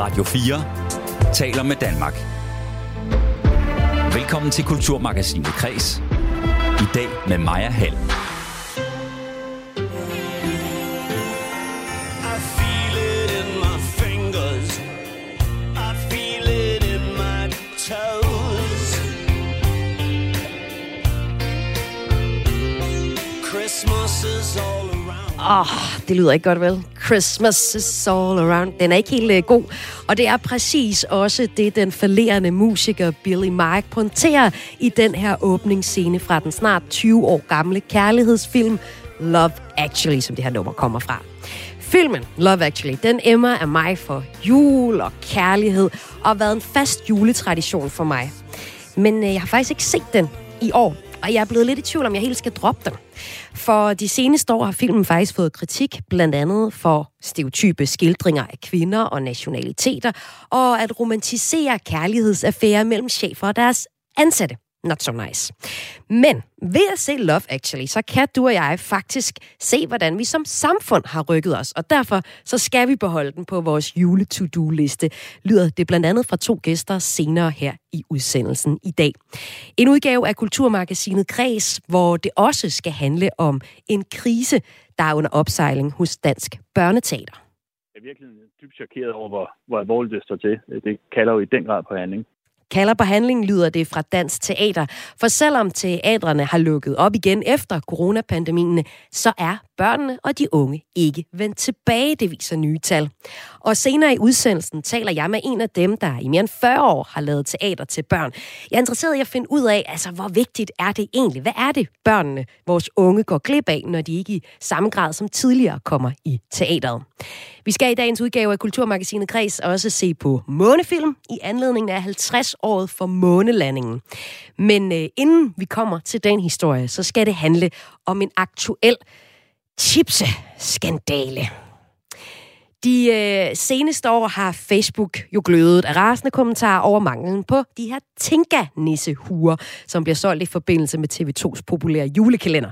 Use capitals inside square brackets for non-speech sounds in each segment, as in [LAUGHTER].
Radio 4 taler med Danmark. Velkommen til Kulturmagasinet Kres. I dag med Maja Hall. Åh, oh, det lyder ikke godt, vel? Christmas is all around. Den er ikke helt uh, god. Og det er præcis også det, den falderende musiker Billy Mike pointerer i den her åbningsscene fra den snart 20 år gamle kærlighedsfilm Love Actually, som det her nummer kommer fra. Filmen Love Actually, den emmer af mig for jul og kærlighed, og har været en fast juletradition for mig. Men uh, jeg har faktisk ikke set den i år, og jeg er blevet lidt i tvivl om, jeg helt skal droppe den. For de seneste år har filmen faktisk fået kritik, blandt andet for stereotype skildringer af kvinder og nationaliteter, og at romantisere kærlighedsaffærer mellem chefer og deres ansatte. Not so nice. Men ved at se Love Actually, så kan du og jeg faktisk se, hvordan vi som samfund har rykket os. Og derfor så skal vi beholde den på vores jule-to-do-liste, lyder det blandt andet fra to gæster senere her i udsendelsen i dag. En udgave af Kulturmagasinet Kres, hvor det også skal handle om en krise, der er under opsejling hos Dansk Børneteater. Jeg er virkelig dybt chokeret over, hvor, hvor alvorligt det står til. Det kalder jo i den grad på handling kalder på handling, lyder det fra Dansk Teater. For selvom teatrene har lukket op igen efter coronapandemien, så er børnene og de unge ikke vendt tilbage, det viser nye tal. Og senere i udsendelsen taler jeg med en af dem, der i mere end 40 år har lavet teater til børn. Jeg er interesseret i at finde ud af, altså, hvor vigtigt er det egentlig? Hvad er det, børnene, vores unge, går glip af, når de ikke i samme grad som tidligere kommer i teateret? Vi skal i dagens udgave af Kulturmagasinet Kreds også se på månefilm i anledning af 50 året for månelandingen. Men øh, inden vi kommer til den historie, så skal det handle om en aktuel chipse-skandale. De øh, seneste år har Facebook jo glødet af rasende kommentarer over manglen på de her Tinka-nissehuer, som bliver solgt i forbindelse med TV2's populære julekalender.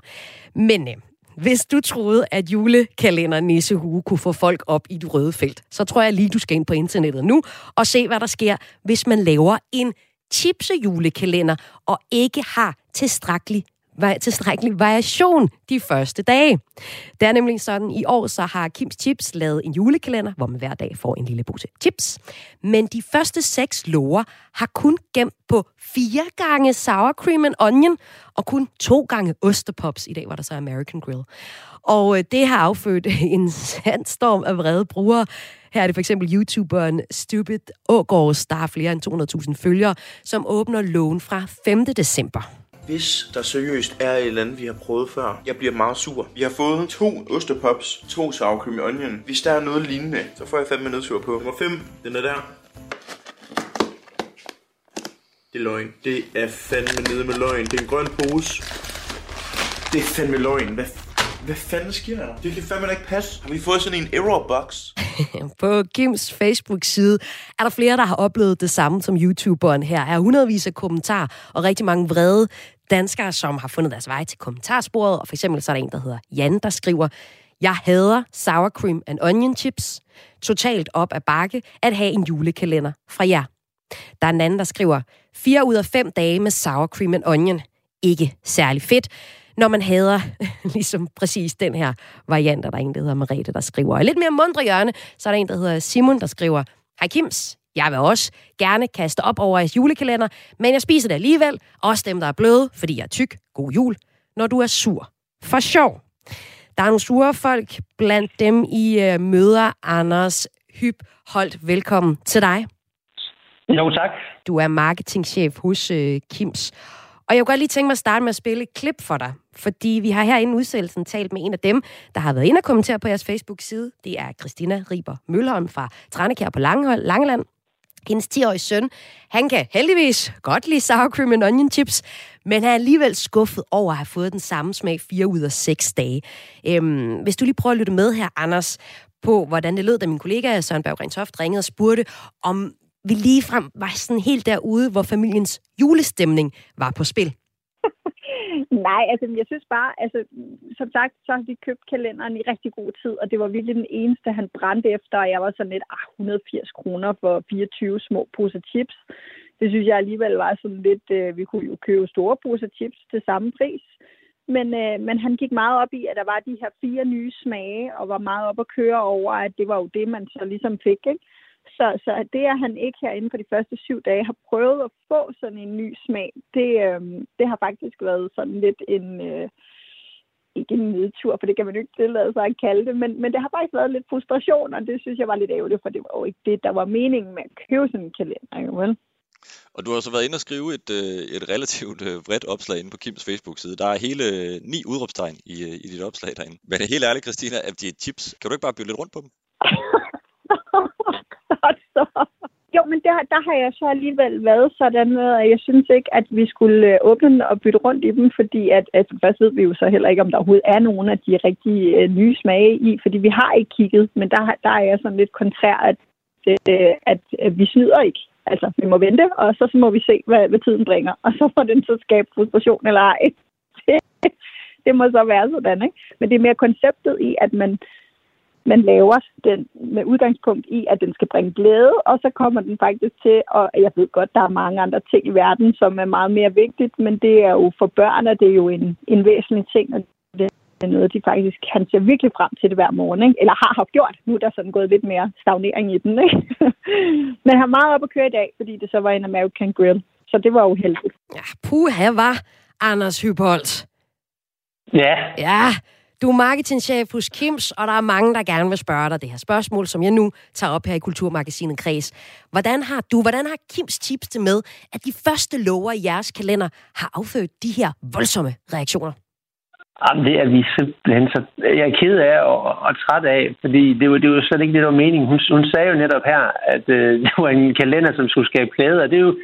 Men øh, hvis du troede, at julekalender nissehue kunne få folk op i det røde felt, så tror jeg lige, du skal ind på internettet nu og se, hvad der sker, hvis man laver en chipsejulekalender og ikke har tilstrækkelig tilstrækkelig variation de første dage. Det er nemlig sådan, i år så har Kims Chips lavet en julekalender, hvor man hver dag får en lille pose chips. Men de første seks lover har kun gemt på fire gange sour cream and onion, og kun to gange ostepops. I dag var der så American Grill. Og øh, det har affødt [LAUGHS] en sandstorm af vrede brugere. Her er det for eksempel YouTuberen Stupid Ågårds, der har flere end 200.000 følgere, som åbner lån fra 5. december. Hvis der seriøst er et eller andet, vi har prøvet før, jeg bliver meget sur. Vi har fået to ostepops, to sour i onion. Hvis der er noget lignende, så får jeg fandme nedtur på. Nummer 5, den er der. Det er løgn. Det er fandme nede med løgn. Det er en grøn pose. Det er fandme løgn. Hvad, hvad fanden sker der? Det kan fandme ikke passe. Har vi fået sådan en error box? [LAUGHS] På Kims Facebook-side er der flere, der har oplevet det samme som YouTuberen her. Er hundredvis af kommentarer og rigtig mange vrede danskere, som har fundet deres vej til kommentarsporet. Og for eksempel så er der en, der hedder Jan, der skriver, jeg hader sour cream and onion chips. Totalt op ad bakke at have en julekalender fra jer. Der er en anden, der skriver, 4 ud af 5 dage med sour cream and onion. Ikke særlig fedt når man hader [LAUGHS] ligesom præcis den her variant. Der er en, der hedder Merete, der skriver. Og lidt mere mundre hjørne, så er der en, der hedder Simon, der skriver, Hej Kims, jeg vil også gerne kaste op over jeres julekalender, men jeg spiser det alligevel. Også dem, der er bløde, fordi jeg er tyk. God jul. Når du er sur. For sjov. Der er nogle sure folk blandt dem, I uh, møder. Anders Hyb Holdt, velkommen til dig. Jo, tak. Du er marketingchef hos uh, Kims. Og jeg kunne godt lige tænke mig at starte med at spille et klip for dig. Fordi vi har her i udsendelsen talt med en af dem, der har været inde og kommentere på jeres Facebook-side. Det er Christina Riber Mølholm fra Tranekær på Langeland. Hendes 10-årige søn, han kan heldigvis godt lide sour cream and onion chips, men han er alligevel skuffet over at have fået den samme smag 4 ud af 6 dage. Øhm, hvis du lige prøver at lytte med her, Anders, på hvordan det lød, da min kollega Søren Berg Rentoft ringede og spurgte, om vi ligefrem var sådan helt derude, hvor familiens julestemning var på spil. [LAUGHS] Nej, altså jeg synes bare, altså som sagt, så har vi købt kalenderen i rigtig god tid, og det var virkelig den eneste, han brændte efter, og jeg var sådan lidt, ah, 180 kroner for 24 små poser chips. Det synes jeg alligevel var sådan lidt, øh, vi kunne jo købe store poser chips til samme pris. Men, øh, men han gik meget op i, at der var de her fire nye smage, og var meget op at køre over, at det var jo det, man så ligesom fik. Ikke? Så, så det, at han ikke her inden for de første syv dage har prøvet at få sådan en ny smag, det, øh, det har faktisk været sådan lidt en... Øh, ikke en nedtur, for det kan man jo ikke tillade sig at kalde det, men, men det har faktisk været lidt frustration, og det synes jeg var lidt ærgerligt, for det var jo ikke det, der var meningen med at købe sådan en kalender, jo vel? Og du har så været inde og skrive et, øh, et relativt øh, vredt opslag inde på Kims Facebook-side. Der er hele ni udråbstegn i, i dit opslag derinde. Men helt ærligt, Christina, at de er chips, kan du ikke bare bytte lidt rundt på dem? [LAUGHS] så. Jo, men der, der har jeg så alligevel været sådan med, at jeg synes ikke, at vi skulle øh, åbne den og bytte rundt i dem, fordi at, altså først ved vi jo så heller ikke, om der overhovedet er nogen af de rigtige øh, nye smage i, fordi vi har ikke kigget, men der, der er jeg sådan lidt kontrær, at, øh, at, øh, vi snyder ikke. Altså, vi må vente, og så, så må vi se, hvad, hvad tiden bringer, og så får den så skabe frustration eller ej. [LAUGHS] Det, det må så være sådan, ikke? Men det er mere konceptet i, at man, man laver den med udgangspunkt i, at den skal bringe glæde, og så kommer den faktisk til, og jeg ved godt, der er mange andre ting i verden, som er meget mere vigtigt, men det er jo for børn, og det er jo en, en væsentlig ting, og det er noget, de faktisk kan se virkelig frem til det hver morgen, ikke? eller har haft gjort. Nu er der sådan gået lidt mere stagnering i den. Ikke? [LAUGHS] men jeg har meget op at køre i dag, fordi det så var en American Grill. Så det var jo heldigt. Ja, puha, var Anders Hypholdt. Ja. Ja, du er marketingchef hos Kims, og der er mange, der gerne vil spørge dig det her spørgsmål, som jeg nu tager op her i Kulturmagasinet Kreds. Hvordan har du, hvordan har Kims tips det med, at de første lover i jeres kalender har affødt de her voldsomme reaktioner? Jamen, det er vi simpelthen så... Jeg er ked af og, og træt af, fordi det var, det var slet ikke det, der var meningen. Hun, hun sagde jo netop her, at øh, [LAUGHS] det var en kalender, som skulle skabe glæde, og det er jo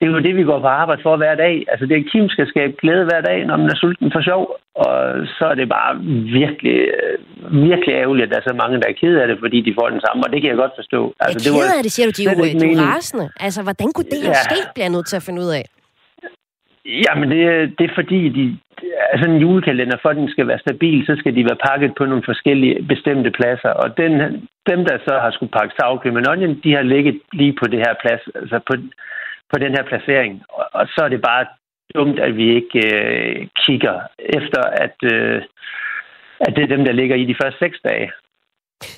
det er jo det, vi går på arbejde for hver dag. Altså, det er Kim skal skabe glæde hver dag, når man er sulten for sjov. Og så er det bare virkelig, virkelig ærgerligt, at der er så mange, der er ked af det, fordi de får den samme. Og det kan jeg godt forstå. Altså, jeg er ked af det, siger du. De er jo de er rasende. Altså, hvordan kunne det her ja. ske, bliver jeg nødt til at finde ud af? Jamen, det, det er fordi, de, altså en julekalender, for at den skal være stabil, så skal de være pakket på nogle forskellige bestemte pladser. Og den, dem, der så har skulle pakke cream and onion, de har ligget lige på det her plads, altså på, på den her placering. Og, og så er det bare dumt, at vi ikke øh, kigger efter, at, øh, at det er dem, der ligger i de første seks dage.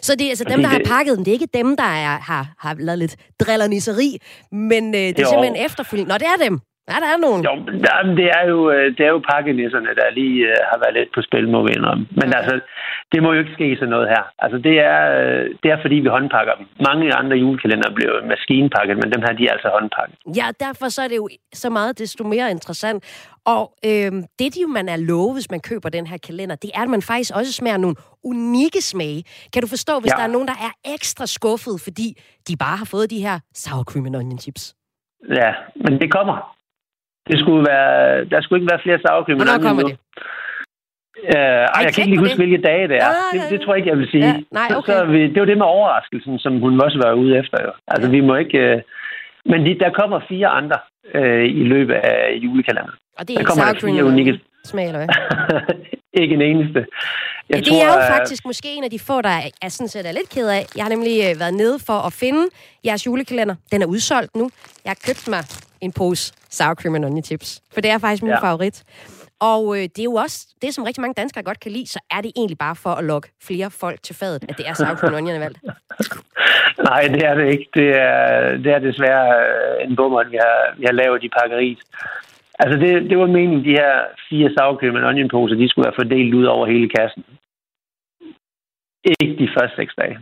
Så det er altså Fordi dem, der det... har pakket den. Det er ikke dem, der er, har, har lavet lidt drillerniseri, men øh, det er jo. simpelthen efterfølgende. Nå, det er dem. Ja, der er nogen. Jo, der, det er jo, øh, det er jo pakkenisserne, der lige uh, har været lidt på spil, må vi indrømme. Men okay. altså, det må jo ikke ske sådan noget her. Altså, det er, øh, det er fordi, vi håndpakker dem. Mange andre julekalender bliver maskinpakket, men dem her, de er altså håndpakket. Ja, derfor så er det jo så meget desto mere interessant. Og øh, det, de, man er lovet, hvis man køber den her kalender, det er, at man faktisk også smager nogle unikke smage. Kan du forstå, hvis ja. der er nogen, der er ekstra skuffet, fordi de bare har fået de her sour cream and onion chips? Ja, men det kommer. Det skulle være, der skulle ikke være flere sauerkøb. Hvornår kommer det? Uh, ej, jeg kan ikke lige huske, hvilke dage det er. Ja, det, det tror jeg ikke, jeg vil sige. Ja, nej, okay. så, så vi, det var det med overraskelsen, som hun også var ude efter. Jo. Altså, ja. vi må ikke... Uh, men de, der kommer fire andre uh, i løbet af julekalenderen. Og det er der ikke fire unikke... smag, eller hvad? [LAUGHS] ikke en eneste. Jeg ja, det tror, er jo faktisk måske en af de få, der er sådan set er lidt ked af. Jeg har nemlig været nede for at finde jeres julekalender. Den er udsolgt nu. Jeg har købt mig en pose sour cream and onion chips. For det er faktisk min ja. favorit. Og øh, det er jo også det, som rigtig mange danskere godt kan lide, så er det egentlig bare for at lokke flere folk til fadet, at det er sour cream and onion valgt. [LAUGHS] Nej, det er det ikke. Det er, det er desværre øh, en bummer, vi har, vi har lavet i pakkeris. Altså, det, det var meningen, de her fire sour cream and onion poser, de skulle være fordelt ud over hele kassen. Ikke de første seks dage.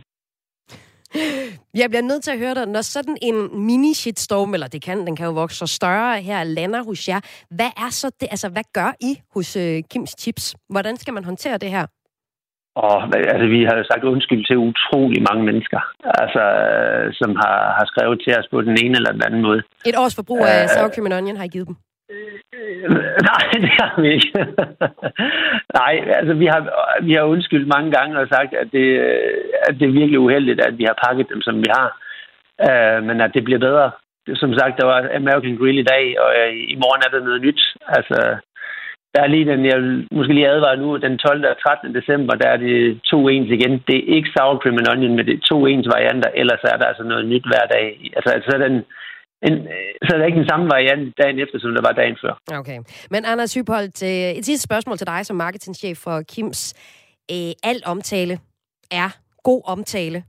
[LAUGHS] Jeg bliver nødt til at høre dig, når sådan en mini-shitstorm, eller det kan, den kan jo vokse så større her, lander hos jer. Hvad er så det, altså hvad gør I hos øh, Kims Chips? Hvordan skal man håndtere det her? Og altså, vi har jo sagt undskyld til utrolig mange mennesker, altså, øh, som har, har skrevet til os på den ene eller den anden måde. Et års forbrug af uh, sour cream and onion har I givet dem? Øh, [LAUGHS] nej, det har vi ikke. [LAUGHS] Nej, altså vi har, vi har undskyldt mange gange og sagt, at det, at det er virkelig uheldigt, at vi har pakket dem, som vi har. Øh, men at det bliver bedre. Som sagt, der var American Grill i dag, og øh, i morgen er der noget nyt. Altså, der er lige den, jeg vil måske lige advare nu, den 12. og 13. december, der er det to ens igen. Det er ikke sour cream and onion, men det er to ens varianter, ellers er der altså noget nyt hver dag. Altså, altså den, en, så er der ikke den samme variant dagen efter, som der var dagen før. Okay. Men Anders Hypholdt, øh, et sidste spørgsmål til dig som marketingchef for Kims. Øh, al omtale er god omtale.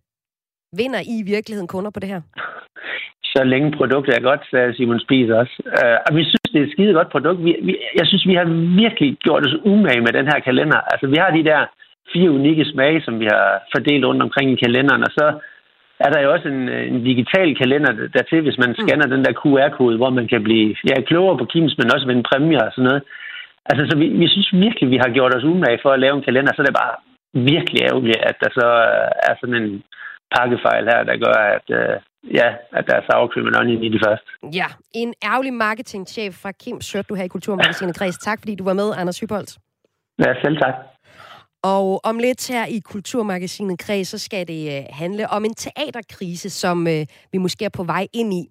Vinder I i virkeligheden kunder på det her? Så længe produktet er godt, sagde Simon Spies også. Og vi synes, det er et skide godt produkt. Vi, vi, jeg synes, vi har virkelig gjort os umage med den her kalender. Altså, vi har de der fire unikke smage, som vi har fordelt rundt omkring i kalenderen, og så er der jo også en, en digital kalender dertil, hvis man scanner mm. den der QR-kode, hvor man kan blive ja, klogere på Kims, men også vinde præmier og sådan noget. Altså, så vi, vi synes virkelig, vi har gjort os umage for at lave en kalender, så det er bare virkelig ærgerligt, at der så er sådan en pakkefejl her, der gør, at, øh, ja, at der er sour cream and onion i de første. Ja, en ærgerlig marketingchef fra Kim Sørt, du her i Kulturmagasinet Græs. Tak, fordi du var med, Anders Hybolt. Ja, selv tak. Og om lidt her i Kulturmagasinet Kreds, så skal det øh, handle om en teaterkrise, som øh, vi måske er på vej ind i.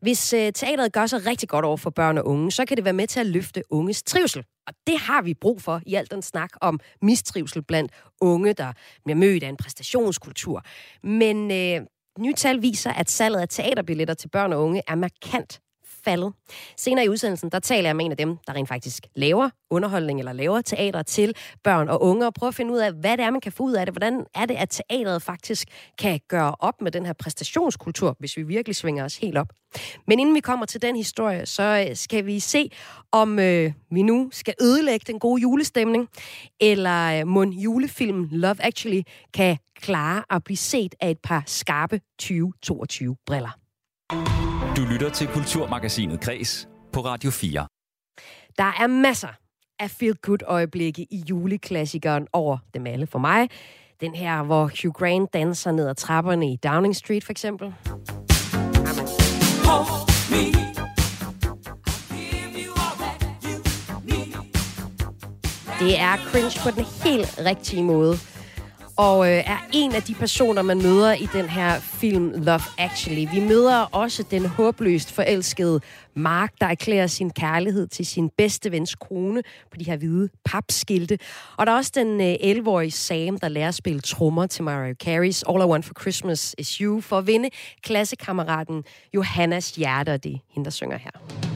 Hvis øh, teateret gør sig rigtig godt over for børn og unge, så kan det være med til at løfte unges trivsel. Og det har vi brug for i alt den snak om mistrivsel blandt unge, der bliver mødt af en præstationskultur. Men øh, nye tal viser, at salget af teaterbilletter til børn og unge er markant faldet. Senere i udsendelsen, der taler jeg med en af dem, der rent faktisk laver underholdning eller laver teater til børn og unge, og prøver at finde ud af, hvad det er, man kan få ud af det. Hvordan er det, at teateret faktisk kan gøre op med den her præstationskultur, hvis vi virkelig svinger os helt op. Men inden vi kommer til den historie, så øh, skal vi se, om øh, vi nu skal ødelægge den gode julestemning, eller øh, mon julefilmen Love Actually kan klare at blive set af et par skarpe 2022-briller. Du lytter til Kulturmagasinet Kres på Radio 4. Der er masser af feel-good-øjeblikke i juleklassikeren over dem alle for mig. Den her, hvor Hugh Grant danser ned ad trapperne i Downing Street, for eksempel. Det er cringe på den helt rigtige måde og øh, er en af de personer, man møder i den her film Love Actually. Vi møder også den håbløst forelskede Mark, der erklærer sin kærlighed til sin bedste vens kone på de her hvide papskilte. Og der er også den øh, 11-årige Sam, der lærer at spille trommer til Mariah Carey's All I Want for Christmas Is You for at vinde klassekammeraten Johannas hjerte, og det er hende, der synger her.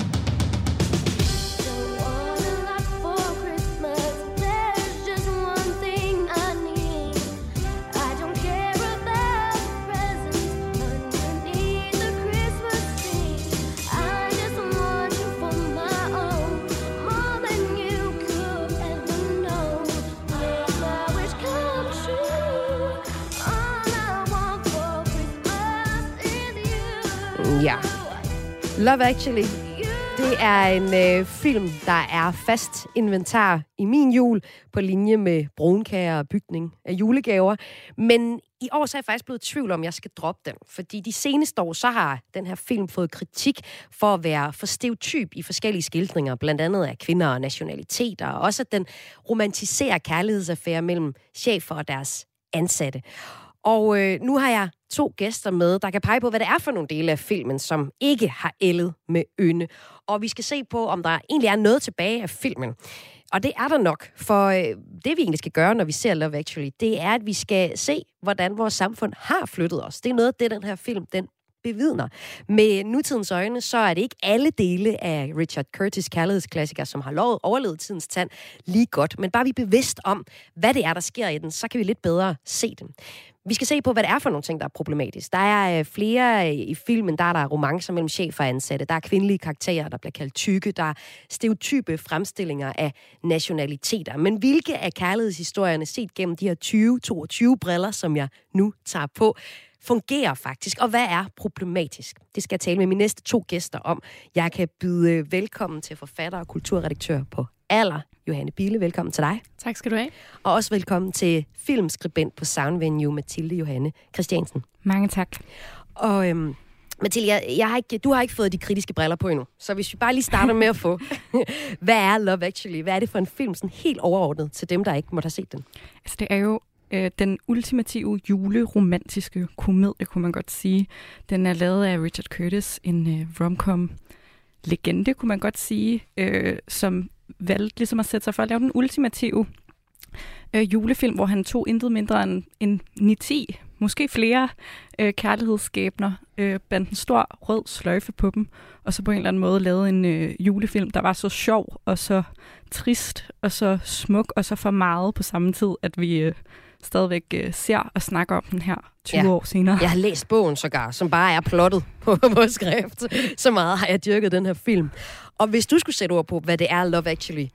Ja. Love Actually. Det er en øh, film, der er fast inventar i min jul, på linje med brunkager og bygning af julegaver. Men i år så er jeg faktisk blevet i tvivl om, jeg skal droppe den. Fordi de seneste år, så har den her film fået kritik for at være for stereotyp i forskellige skildringer, blandt andet af kvinder og nationaliteter, og også at den romantiserer kærlighedsaffære mellem chefer og deres ansatte. Og øh, nu har jeg to gæster med, der kan pege på, hvad det er for nogle dele af filmen, som ikke har ældet med ynde. Og vi skal se på, om der egentlig er noget tilbage af filmen. Og det er der nok, for øh, det vi egentlig skal gøre, når vi ser Love Actually, det er, at vi skal se, hvordan vores samfund har flyttet os. Det er noget af det, den her film den bevidner. Med nutidens øjne, så er det ikke alle dele af Richard Curtis kærlighedsklassiker, som har lovet overlevet tidens tand lige godt. Men bare vi er bevidst om, hvad det er, der sker i den, så kan vi lidt bedre se den. Vi skal se på, hvad det er for nogle ting, der er problematisk. Der er øh, flere øh, i filmen, der er der romancer mellem chef og ansatte. Der er kvindelige karakterer, der bliver kaldt tykke. Der er stereotype fremstillinger af nationaliteter. Men hvilke af kærlighedshistorierne set gennem de her 20-22 briller, som jeg nu tager på, fungerer faktisk, og hvad er problematisk? Det skal jeg tale med mine næste to gæster om. Jeg kan byde øh, velkommen til forfatter og kulturredaktør på Aller, Johanne Bille. Velkommen til dig. Tak skal du have. Og også velkommen til filmskribent på Soundvenue, Mathilde Johanne Christiansen. Mange tak. Og øhm, Mathilde, jeg, jeg har ikke, du har ikke fået de kritiske briller på endnu, så hvis vi bare lige starter med at få, [LAUGHS] hvad er Love Actually? Hvad er det for en film, sådan helt overordnet til dem, der ikke måtte have set den? Altså, det er jo øh, den ultimative juleromantiske komedie, kunne man godt sige. Den er lavet af Richard Curtis, en øh, romcom legende, kunne man godt sige, øh, som valgte ligesom at sætte sig for at lave den ultimative øh, julefilm, hvor han tog intet mindre end, end 9-10, måske flere øh, kærlighedsskæbner, øh, bandt en stor rød sløjfe på dem, og så på en eller anden måde lavede en øh, julefilm, der var så sjov og så trist og så smuk og så for meget på samme tid, at vi øh, stadigvæk øh, ser og snakker om den her 20 ja. år senere. Jeg har læst bogen sågar, som bare er plottet på, [LAUGHS] på skrift. Så meget har jeg dyrket den her film. Og hvis du skulle sætte ord på, hvad det er Love Actually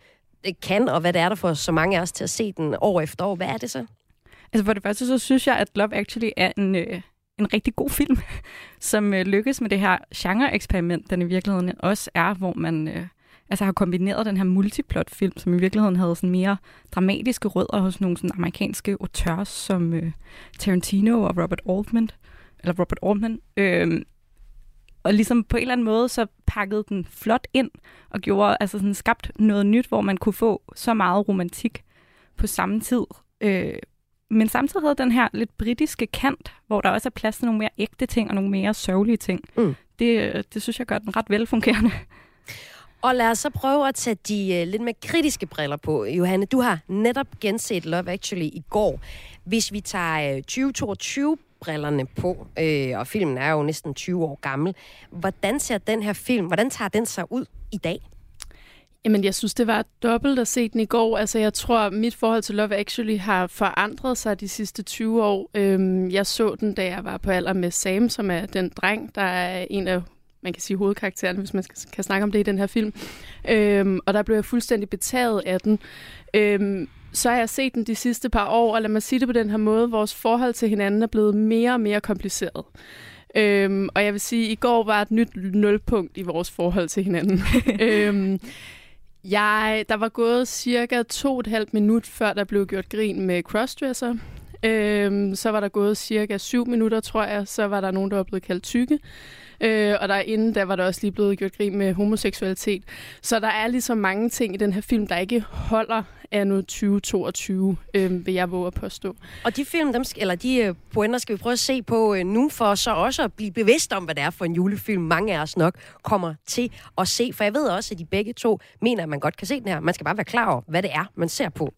det kan, og hvad det er der får så mange af os til at se den år efter år, hvad er det så? Altså for det første, så synes jeg, at Love Actually er en, øh, en rigtig god film, [LAUGHS] som øh, lykkes med det her genre-eksperiment, den i virkeligheden også er, hvor man øh, altså har kombineret den her multiplot-film, som i virkeligheden havde sådan mere dramatiske rødder hos nogle sådan amerikanske auteurs som øh, Tarantino og Robert Altman, eller Robert Altman, øh, og ligesom på en eller anden måde, så pakkede den flot ind og gjorde, altså sådan skabt noget nyt, hvor man kunne få så meget romantik på samme tid. Øh, men samtidig havde den her lidt britiske kant, hvor der også er plads til nogle mere ægte ting og nogle mere sørgelige ting. Mm. Det, det synes jeg gør den ret velfungerende. Og lad os så prøve at tage de uh, lidt mere kritiske briller på. Johanne, du har netop genset Love Actually i går. Hvis vi tager uh, 2022 brillerne på, øh, og filmen er jo næsten 20 år gammel. Hvordan ser den her film, hvordan tager den sig ud i dag? Jamen, jeg synes, det var dobbelt at se den i går. Altså, jeg tror, mit forhold til Love Actually har forandret sig de sidste 20 år. Øhm, jeg så den, da jeg var på alder med Sam, som er den dreng, der er en af man kan sige hovedkarakteren, hvis man kan snakke om det i den her film. Øhm, og der blev jeg fuldstændig betaget af den. Øhm, så har jeg set den de sidste par år, og lad mig sige det på den her måde, vores forhold til hinanden er blevet mere og mere kompliceret. Øhm, og jeg vil sige, at i går var et nyt nulpunkt i vores forhold til hinanden. [LAUGHS] øhm, jeg, der var gået cirka to og et halvt minut, før der blev gjort grin med crossdresser. Øhm, så var der gået cirka syv minutter, tror jeg. Så var der nogen, der var blevet kaldt tykke. Øh, og derinde, der var der også lige blevet gjort grin med homoseksualitet. Så der er ligesom mange ting i den her film, der ikke holder af nu 2022, øh, vil jeg våge at påstå. Og de film, dem skal, eller de øh, pointer skal vi prøve at se på øh, nu, for så også at blive bevidst om, hvad det er for en julefilm, mange af os nok kommer til at se. For jeg ved også, at de begge to mener, at man godt kan se den her. Man skal bare være klar over, hvad det er, man ser på.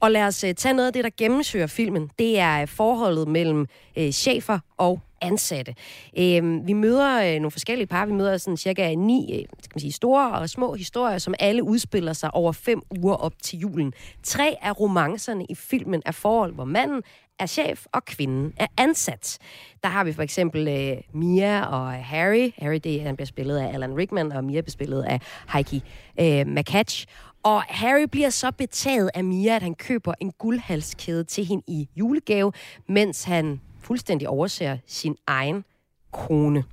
Og lad os øh, tage noget af det, der gennemsøger filmen. Det er øh, forholdet mellem øh, chefer og ansatte. Øh, vi møder øh, nogle forskellige par. Vi møder sådan cirka ni øh, skal man sige, store og små historier, som alle udspiller sig over fem uger op til julen. Tre af romancerne i filmen er forhold, hvor manden er chef, og kvinden er ansat. Der har vi for eksempel øh, Mia og Harry. Harry det, han bliver spillet af Alan Rickman, og Mia bliver spillet af Heike øh, McCatch. Og Harry bliver så betaget af Mia, at han køber en guldhalskæde til hende i julegave, mens han fuldstændig overser sin egen kone,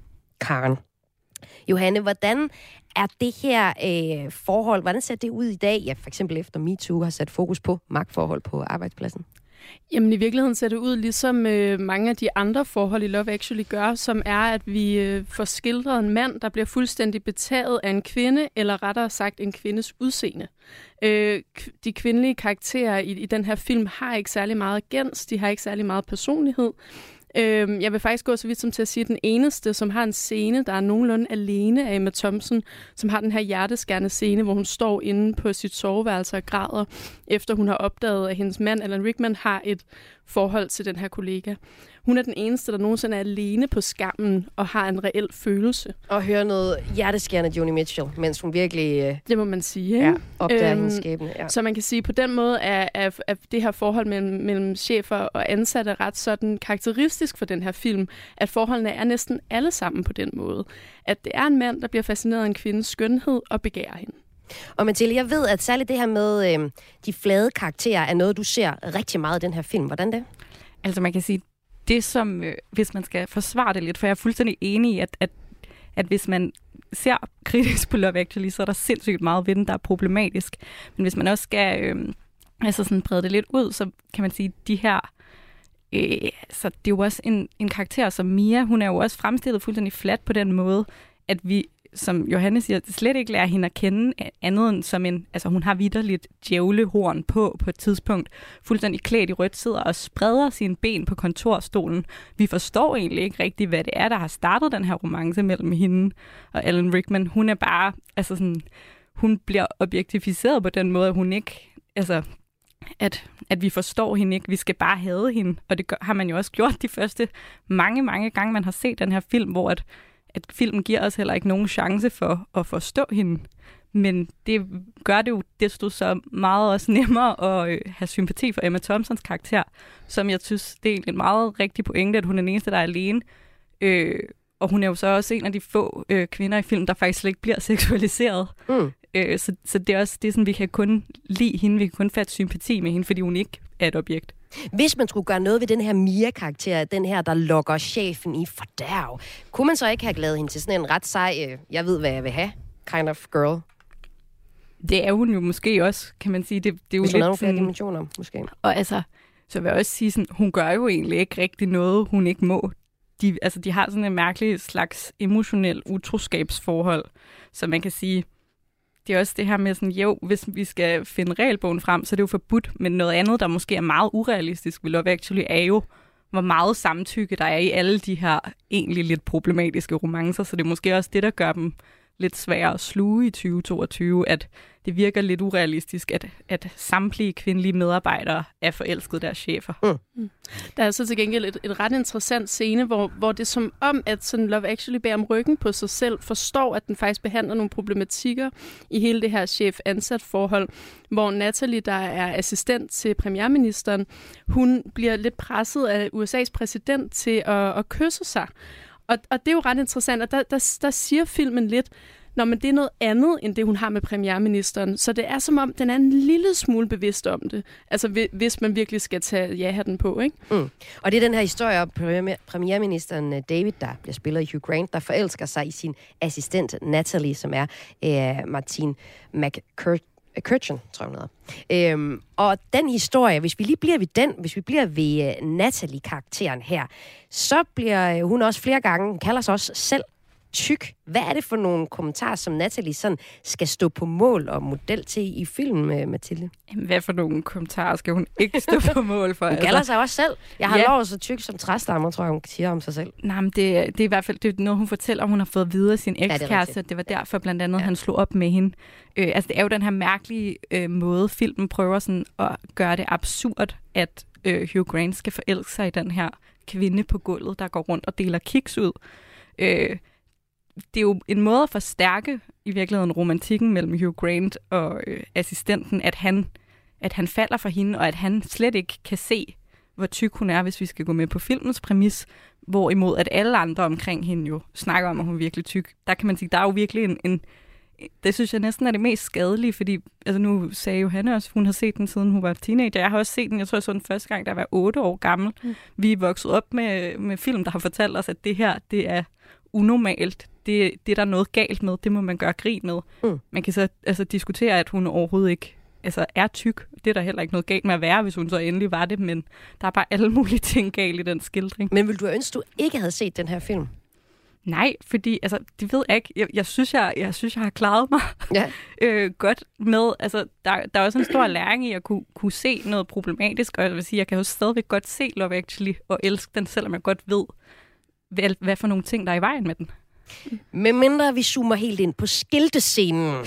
Karen. Johanne, hvordan er det her øh, forhold, hvordan ser det ud i dag? Ja, for eksempel efter MeToo har sat fokus på magtforhold på arbejdspladsen. Jamen i virkeligheden ser det ud ligesom øh, mange af de andre forhold i Love Actually gør, som er, at vi øh, får skildret en mand, der bliver fuldstændig betaget af en kvinde, eller rettere sagt en kvindes udseende. Øh, de kvindelige karakterer i, i den her film har ikke særlig meget gens, de har ikke særlig meget personlighed. Øh, jeg vil faktisk gå så vidt som til at sige, at den eneste, som har en scene, der er nogenlunde alene af Emma Thompson, som har den her hjerteskærende scene, hvor hun står inde på sit soveværelse og græder, efter hun har opdaget, at hendes mand, Alan Rickman, har et forhold til den her kollega. Hun er den eneste, der nogensinde er alene på skærmen og har en reel følelse. Og høre noget hjerteskærende Joni Mitchell, mens hun virkelig... Øh, det må man sige, Ja, opdager øhm, hendes skæbne. Ja. Så man kan sige, på den måde er, er, er det her forhold mellem, mellem chefer og ansatte ret sådan karakteristisk for den her film, at forholdene er næsten alle sammen på den måde. At det er en mand, der bliver fascineret af en kvindes skønhed og begærer hende. Og Mathilde, jeg ved, at særligt det her med øh, de flade karakterer er noget, du ser rigtig meget i den her film. Hvordan det? Altså man kan sige, det som, øh, hvis man skal forsvare det lidt, for jeg er fuldstændig enig i, at, at, at hvis man ser [LAUGHS] kritisk på Love Actually, så er der sindssygt meget ved den, der er problematisk. Men hvis man også skal øh, altså sådan brede det lidt ud, så kan man sige, de her øh, så det er jo også en, en karakter som Mia, hun er jo også fremstillet fuldstændig flat på den måde, at vi som Johannes siger, slet ikke lærer hende at kende andet end som en, altså hun har vidderligt djævlehorn på på et tidspunkt, fuldstændig klædt i rødt, sidder og spreder sine ben på kontorstolen. Vi forstår egentlig ikke rigtigt, hvad det er, der har startet den her romance mellem hende og Alan Rickman. Hun er bare, altså sådan, hun bliver objektificeret på den måde, at hun ikke, altså, at, at vi forstår hende ikke, vi skal bare have hende. Og det gør, har man jo også gjort de første mange, mange gange, man har set den her film, hvor at, at filmen giver os heller ikke nogen chance for at forstå hende. Men det gør det jo desto så meget også [LAUGHS] nemmere at øh, have sympati for Emma Thompsons karakter, som jeg synes, det er en meget rigtig pointe, at hun er den eneste, der er alene. Øh, og hun er jo så også en af de få øh, kvinder i film, der faktisk slet ikke bliver [LAUGHS] seksualiseret. Mm. Øh, så, så det er også det, sådan, vi kan kun lide hende, vi kan kun fatte sympati med hende, fordi hun ikke er et objekt. Hvis man skulle gøre noget ved den her Mia-karakter, den her, der lokker chefen i fordærv, kunne man så ikke have lavet hende til sådan en ret sej, øh, jeg ved, hvad jeg vil have, kind of girl? Det er hun jo måske også, kan man sige. Det, det er jo Hvis lidt hun har flere sådan, dimensioner, måske. Og altså, så vil jeg også sige sådan, hun gør jo egentlig ikke rigtig noget, hun ikke må. De, altså, de har sådan en mærkelig slags emotionel utroskabsforhold, så man kan sige, det er også det her med sådan, jo, hvis vi skal finde regelbogen frem, så er det jo forbudt, men noget andet, der måske er meget urealistisk vil Love Actually, er jo, hvor meget samtykke der er i alle de her egentlig lidt problematiske romancer, så det er måske også det, der gør dem lidt svære at sluge i 2022, at det virker lidt urealistisk, at, at samtlige kvindelige medarbejdere er forelsket deres chefer. Mm. Der er så til gengæld et, et ret interessant scene, hvor, hvor det er som om, at sådan Love Actually bærer om ryggen på sig selv, forstår, at den faktisk behandler nogle problematikker i hele det her chef-ansat forhold, hvor Natalie, der er assistent til premierministeren, hun bliver lidt presset af USA's præsident til at, at kysse sig. Og, og det er jo ret interessant, og der, der, der siger filmen lidt, når men det er noget andet, end det, hun har med premierministeren. Så det er som om, den er en lille smule bevidst om det. Altså, hvis man virkelig skal tage ja-hatten på, ikke? Mm. Og det er den her historie om premierministeren øh, David, der bliver spillet i Hugh Grant, der forelsker sig i sin assistent Natalie, som er øh, Martin McCurt Kirchen, tror jeg, hun hedder. Øhm, og den historie, hvis vi lige bliver ved den, hvis vi bliver ved uh, Natalie-karakteren her, så bliver øh, hun også flere gange, hun kalder sig også selv tyk. Hvad er det for nogle kommentarer, som Natalie sådan skal stå på mål og model til i filmen, Mathilde? Jamen, hvad for nogle kommentarer skal hun ikke stå på mål for? [LAUGHS] hun kalder sig også selv. Jeg har ja. lov så tyk som træstammer, tror jeg, hun siger om sig selv. Nej, men det, det er i hvert fald det er noget, hun fortæller, hun har fået videre sin ekskæreste. Ja, det, det var derfor blandt andet, ja. han slog op med hende. Øh, altså, det er jo den her mærkelige øh, måde, filmen prøver sådan at gøre det absurd, at øh, Hugh Grant skal forelske sig i den her kvinde på gulvet, der går rundt og deler kiks ud. Øh, det er jo en måde at forstærke i virkeligheden romantikken mellem Hugh Grant og øh, assistenten, at han, at han falder for hende, og at han slet ikke kan se, hvor tyk hun er, hvis vi skal gå med på filmens præmis, hvorimod at alle andre omkring hende jo snakker om, at hun er virkelig tyk. Der kan man sige, der er jo virkelig en, en det synes jeg næsten er det mest skadelige, fordi altså nu sagde Johanne også, hun har set den siden hun var teenager. Jeg har også set den, jeg tror jeg så den første gang, da jeg var otte år gammel. Mm. Vi er vokset op med, med film, der har fortalt os, at det her, det er unormalt. Det, det er der noget galt med. Det må man gøre grin med. Mm. Man kan så altså, diskutere, at hun overhovedet ikke altså, er tyk. Det er der heller ikke noget galt med at være, hvis hun så endelig var det, men der er bare alle mulige [LAUGHS] ting galt i den skildring. Men vil du ønske, du ikke havde set den her film? Nej, fordi altså, det ved jeg ikke. Jeg, jeg, synes, jeg, jeg synes, jeg har klaret mig ja. [LAUGHS] øh, godt med. Altså, der, der er også en stor læring i at kunne, kunne se noget problematisk, og jeg vil sige, jeg kan jo stadigvæk godt se Love Actually og elske den, selvom jeg godt ved, hvad, hvad for nogle ting, der er i vejen med den. Med mindre vi zoomer helt ind på skiltescenen.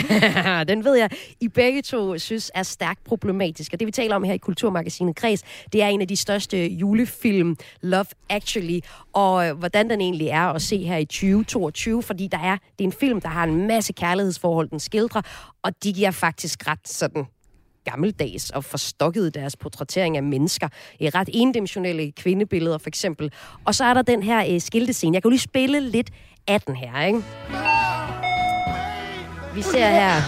[LAUGHS] den ved jeg, I begge to synes er stærkt problematisk. Og det vi taler om her i Kulturmagasinet Kreds, det er en af de største julefilm, Love Actually, og øh, hvordan den egentlig er at se her i 2022, fordi der er, det er en film, der har en masse kærlighedsforhold, den skildrer, og de giver faktisk ret sådan gammeldags og forstokket deres portrættering af mennesker. I ret endimensionelle kvindebilleder for eksempel. Og så er der den her øh, skiltescene. Jeg kan jo lige spille lidt af den her, ikke? Vi ser her...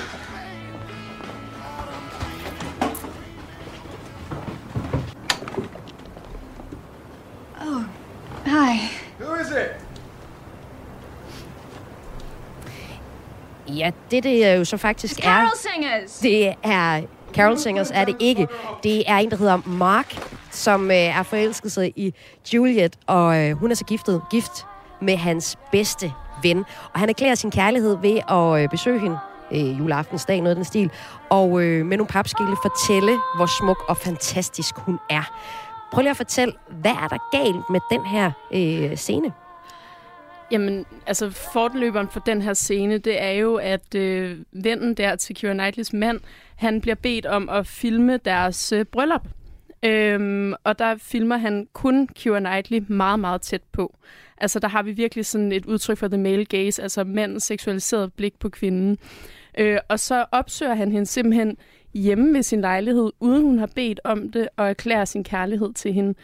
Oh, hi. Who is it? Ja, det det jo så faktisk It's er... Singers. Det er Carol Singers er det ikke. Det er en, der hedder Mark, som øh, er forelsket sig i Juliet, og øh, hun er så giftet, gift med hans bedste ven. Og han erklærer sin kærlighed ved at øh, besøge hende øh, juleaftensdag, noget af den stil, og øh, med nogle papskille fortælle, hvor smuk og fantastisk hun er. Prøv lige at fortælle, hvad er der galt med den her øh, scene? Jamen, altså fortløberen for den her scene, det er jo, at øh, vennen der til Keira Knightleys mand, han bliver bedt om at filme deres øh, bryllup. Øhm, og der filmer han kun Keira Knightley meget, meget tæt på. Altså, der har vi virkelig sådan et udtryk for the male gaze, altså mandens seksualiserede blik på kvinden. Øh, og så opsøger han hende simpelthen hjemme ved sin lejlighed, uden hun har bedt om det, og erklærer sin kærlighed til hende.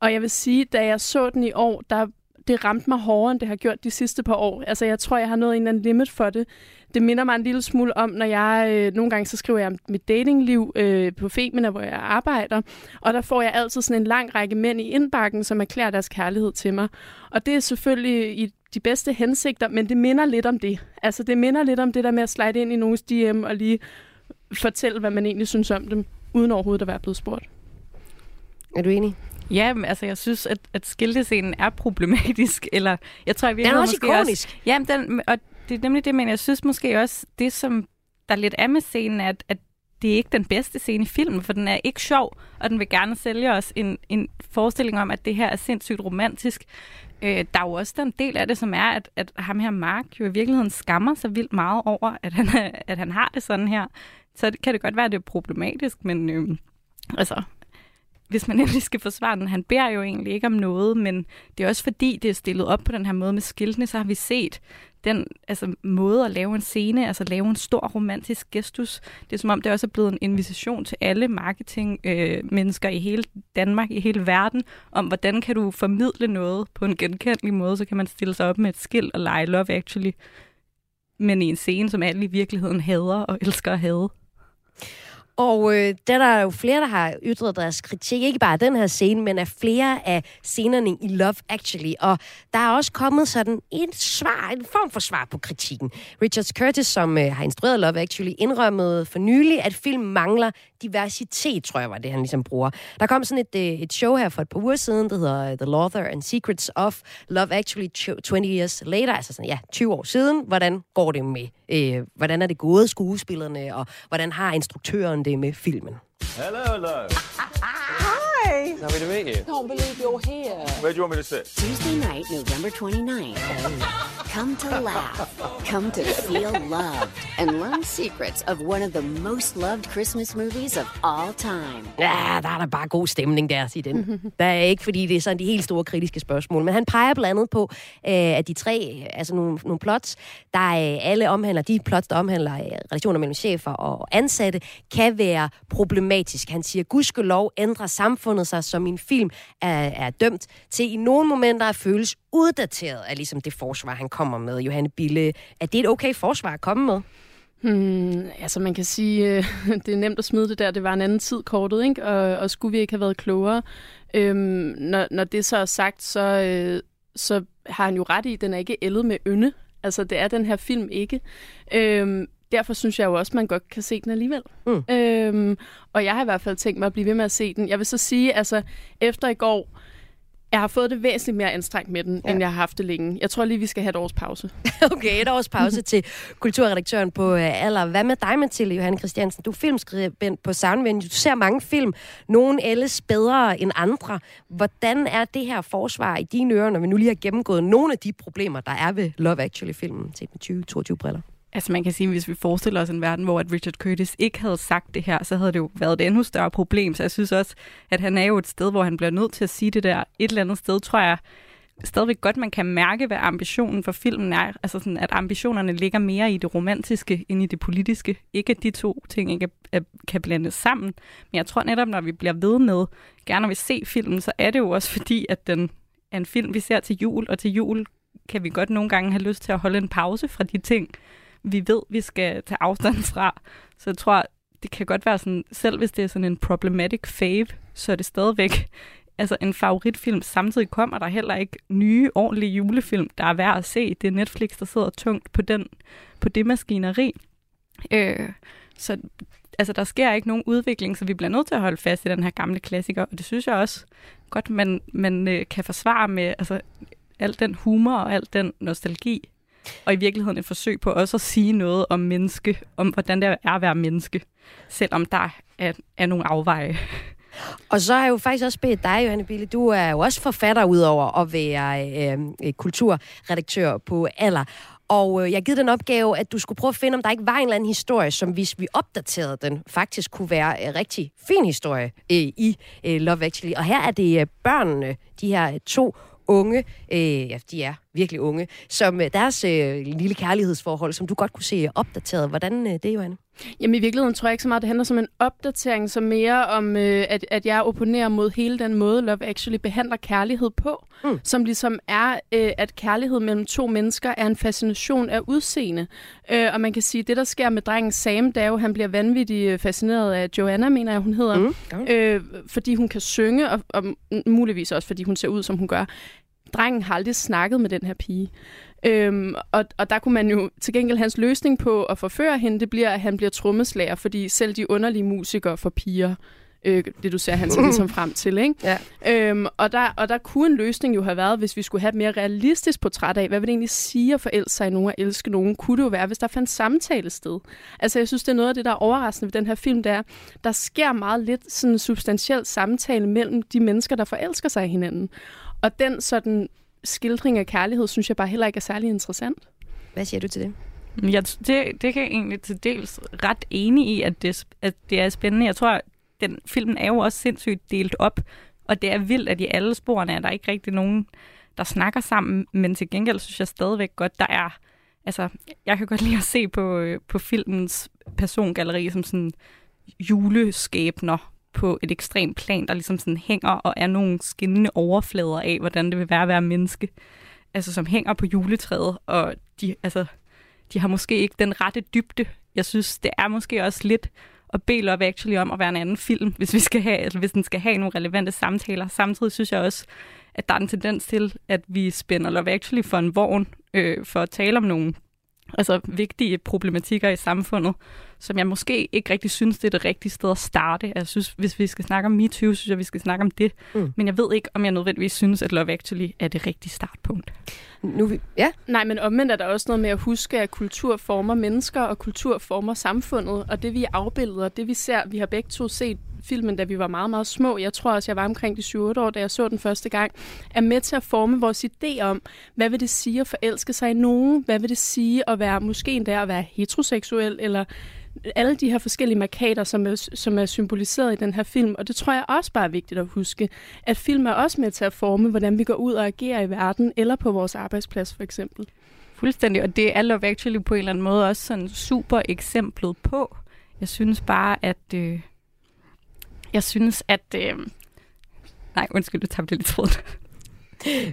Og jeg vil sige, da jeg så den i år, der det ramte mig hårdere, end det har gjort de sidste par år. Altså, jeg tror, jeg har nået en eller anden limit for det. Det minder mig en lille smule om, når jeg øh, nogle gange så skriver jeg mit datingliv øh, på Femina, hvor jeg arbejder, og der får jeg altid sådan en lang række mænd i indbakken, som erklærer deres kærlighed til mig. Og det er selvfølgelig i de bedste hensigter, men det minder lidt om det. Altså, det minder lidt om det der med at slide ind i nogens DM og lige fortælle, hvad man egentlig synes om dem, uden overhovedet at være blevet spurgt. Er du enig? Ja, men, altså jeg synes, at, at skiltescenen er problematisk. [LAUGHS] Eller, jeg tror, jeg den er også ikonisk. Også, ja, den, og det er nemlig det, men jeg synes måske også, det som der lidt er med scenen, at, at det er ikke den bedste scene i filmen, for den er ikke sjov, og den vil gerne sælge os en, en forestilling om, at det her er sindssygt romantisk. Øh, der er jo også den del af det, som er, at, at ham her Mark jo i virkeligheden skammer sig vildt meget over, at han, [LAUGHS] at han har det sådan her. Så kan det godt være, at det er problematisk, men øh, altså, hvis man [LAUGHS] endelig skal forsvare den. Han beder jo egentlig ikke om noget, men det er også fordi, det er stillet op på den her måde med skiltene, så har vi set den altså, måde at lave en scene, altså lave en stor romantisk gestus. Det er som om, det også er blevet en invitation til alle marketingmennesker øh, i hele Danmark, i hele verden, om hvordan kan du formidle noget på en genkendelig måde, så kan man stille sig op med et skilt og lege Love Actually, men i en scene, som alle i virkeligheden hader og elsker at have. Og øh, der er jo flere, der har ytret deres kritik, ikke bare af den her scene, men af flere af scenerne i Love Actually. Og der er også kommet sådan en, svar, en form for svar på kritikken. Richard Curtis, som øh, har instrueret Love Actually, indrømmede for nylig, at film mangler diversitet, tror jeg var det, han ligesom bruger. Der kom sådan et, øh, et show her for et par uger siden, der hedder øh, The Laughter and Secrets of Love Actually 20 Years Later, altså sådan, ja, 20 år siden. Hvordan går det med, øh, hvordan er det gået skuespillerne, og hvordan har instruktøren det med filmen? Hello, hello. [LAUGHS] Hi. Lovely to meet you. Can't believe you're here. Where do you want me to sit? Tuesday night, November 29th. Come to laugh. Come to feel loved. And learn secrets of one of the most loved Christmas movies of all time. Ja, der er der bare god stemning der, siger den. der er ikke, fordi det er sådan de helt store kritiske spørgsmål. Men han peger blandt andet på, øh, at de tre, altså nogle, nogle plots, der er alle omhandler, de plots, der omhandler øh, relationer mellem chefer og ansatte, kan være problematiske. Han siger, gudskelov ændrer samfundet sig, som en film er, er dømt til i nogle momenter at føles uddateret af ligesom det forsvar, han kommer med, Johanne Bille. Er det et okay forsvar at komme med? Hmm, altså man kan sige, øh, [LAUGHS] det er nemt at smide det der, det var en anden tid kortet, ikke? Og, og skulle vi ikke have været klogere? Øhm, når, når det så er sagt, så, øh, så har han jo ret i, at den er ikke ældet med ynde. Altså det er den her film ikke. Øhm, derfor synes jeg jo også, at man godt kan se den alligevel. Mm. Øhm, og jeg har i hvert fald tænkt mig at blive ved med at se den. Jeg vil så sige, altså efter i går, jeg har fået det væsentligt mere anstrengt med den, ja. end jeg har haft det længe. Jeg tror lige, vi skal have et års pause. [LAUGHS] okay, et års pause til kulturredaktøren på uh, Aller. Hvad med dig, Mathilde Johanne Christiansen? Du er filmskribent på Soundvenue. Du ser mange film. Nogle ældes bedre end andre. Hvordan er det her forsvar i dine ører, når vi nu lige har gennemgået nogle af de problemer, der er ved Love Actually-filmen set med 20-22 briller? Altså man kan sige, hvis vi forestiller os en verden, hvor at Richard Curtis ikke havde sagt det her, så havde det jo været et endnu større problem. Så jeg synes også, at han er jo et sted, hvor han bliver nødt til at sige det der. Et eller andet sted, tror jeg, stadigvæk godt, man kan mærke, hvad ambitionen for filmen er. Altså sådan, at ambitionerne ligger mere i det romantiske end i det politiske. Ikke at de to ting ikke kan blandes sammen. Men jeg tror netop, når vi bliver ved med, gerne vil se filmen, så er det jo også fordi, at den er en film, vi ser til jul, og til jul kan vi godt nogle gange have lyst til at holde en pause fra de ting, vi ved, vi skal tage afstand fra. Så jeg tror, det kan godt være sådan, selv hvis det er sådan en problematic fave, så er det stadigvæk altså en favoritfilm. Samtidig kommer der heller ikke nye, ordentlige julefilm, der er værd at se. Det er Netflix, der sidder tungt på, den, på det maskineri. Øh, så altså, der sker ikke nogen udvikling, så vi bliver nødt til at holde fast i den her gamle klassiker, og det synes jeg også godt, man, man øh, kan forsvare med altså, al den humor og al den nostalgi, og i virkeligheden et forsøg på også at sige noget om menneske, om hvordan det er at være menneske, selvom der er, er nogle afveje. Og så har jeg jo faktisk også bedt dig, Johanne Bille. Du er jo også forfatter udover at være øh, øh kulturredaktør på Aller. Og øh, jeg givet den opgave, at du skulle prøve at finde, om der ikke var en eller anden historie, som hvis vi opdaterede den, faktisk kunne være en rigtig fin historie øh, i øh, Love Actually. Og her er det øh, børnene, de her øh, to unge, øh, ja, de er virkelig unge, som øh, deres øh, lille kærlighedsforhold, som du godt kunne se opdateret. Hvordan øh, det, Johanne? Jamen i virkeligheden tror jeg ikke så meget, det handler som en opdatering, som mere om, øh, at, at jeg opponerer mod hele den måde, Love Actually behandler kærlighed på. Mm. Som ligesom er, øh, at kærlighed mellem to mennesker er en fascination af udseende. Øh, og man kan sige, at det der sker med drengen Sam, det er jo, at han bliver vanvittigt øh, fascineret af Joanna, mener jeg, hun hedder. Mm. Okay. Øh, fordi hun kan synge, og, og muligvis også, fordi hun ser ud, som hun gør. Drengen har aldrig snakket med den her pige. Øhm, og, og der kunne man jo til gengæld hans løsning på at forføre hende, det bliver, at han bliver trommeslager, fordi selv de underlige musikere for piger, øh, det du ser, han skal ligesom frem til. Ikke? Ja. Øhm, og, der, og der kunne en løsning jo have været, hvis vi skulle have et mere realistisk portræt af, hvad vil det egentlig sige at forelske sig i nogen og elske nogen, kunne det jo være, hvis der fandt samtale sted. Altså jeg synes, det er noget af det, der er overraskende ved den her film, der der sker meget lidt sådan substantiel samtale mellem de mennesker, der forelsker sig i hinanden. Og den sådan skildring af kærlighed, synes jeg bare heller ikke er særlig interessant. Hvad siger du til det? Ja, det, det kan jeg egentlig til dels ret enig i, at det, at det er spændende. Jeg tror, at den filmen er jo også sindssygt delt op, og det er vildt, at i alle sporene er der ikke rigtig nogen, der snakker sammen, men til gengæld synes jeg stadigvæk godt, der er... Altså, jeg kan godt lide at se på, på filmens persongalleri som sådan juleskæbner på et ekstremt plan, der ligesom sådan hænger og er nogle skinnende overflader af, hvordan det vil være at være menneske. Altså som hænger på juletræet, og de, altså, de har måske ikke den rette dybde. Jeg synes, det er måske også lidt at bede Love Actually om at være en anden film, hvis, vi skal have, altså, hvis den skal have nogle relevante samtaler. Samtidig synes jeg også, at der er en tendens til, at vi spænder Love Actually for en vogn øh, for at tale om nogle altså, vigtige problematikker i samfundet, som jeg måske ikke rigtig synes, det er det rigtige sted at starte. Jeg synes, hvis vi skal snakke om MeToo, synes jeg, vi skal snakke om det. Mm. Men jeg ved ikke, om jeg nødvendigvis synes, at Love Actually er det rigtige startpunkt. Nu, vi, ja. Nej, men omvendt er der også noget med at huske, at kultur former mennesker, og kultur former samfundet. Og det vi afbilder, det vi ser, vi har begge to set filmen, da vi var meget, meget små, jeg tror også, jeg var omkring de 7-8 år, da jeg så den første gang, er med til at forme vores idé om, hvad vil det sige at forelske sig i nogen? Hvad vil det sige at være, måske endda at være heteroseksuel, eller alle de her forskellige markader, som er, som er symboliseret i den her film. Og det tror jeg også bare er vigtigt at huske, at film er også med til at forme, hvordan vi går ud og agerer i verden, eller på vores arbejdsplads for eksempel. Fuldstændig, og det er Love Actually på en eller anden måde også sådan super eksemplet på. Jeg synes bare, at... Øh, jeg synes, at... Øh, nej, undskyld, du tabte lidt tråden.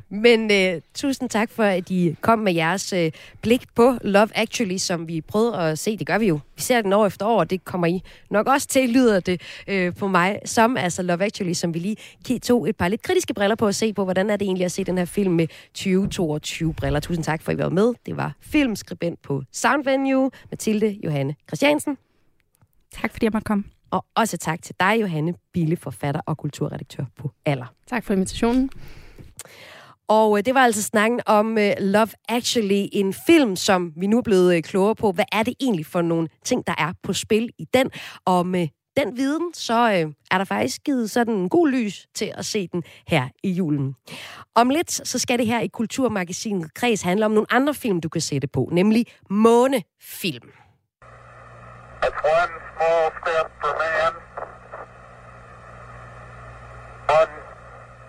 Men øh, tusind tak for, at I kom med jeres øh, blik på Love Actually, som vi prøvede at se. Det gør vi jo. Vi ser den år efter år, og det kommer I nok også til, lyder det øh, på mig, som altså Love Actually, som vi lige tog et par lidt kritiske briller på at se på, hvordan er det egentlig at se den her film med 2022 briller. Tusind tak for, at I var med. Det var filmskribent på Sound Venue, Mathilde Johanne Christiansen. Tak fordi jeg måtte komme. Og også tak til dig, Johanne Bille, forfatter og kulturredaktør på Aller. Tak for invitationen. Og øh, det var altså snakken om uh, Love Actually, en film, som vi nu er blevet uh, klogere på. Hvad er det egentlig for nogle ting, der er på spil i den? Og med den viden, så er der faktisk givet sådan en god lys til at se den her i julen. Om lidt, så skal det her i Kulturmagasinet Kreds handle om nogle andre film, du kan sætte på, nemlig Månefilm. That's one small step for man, one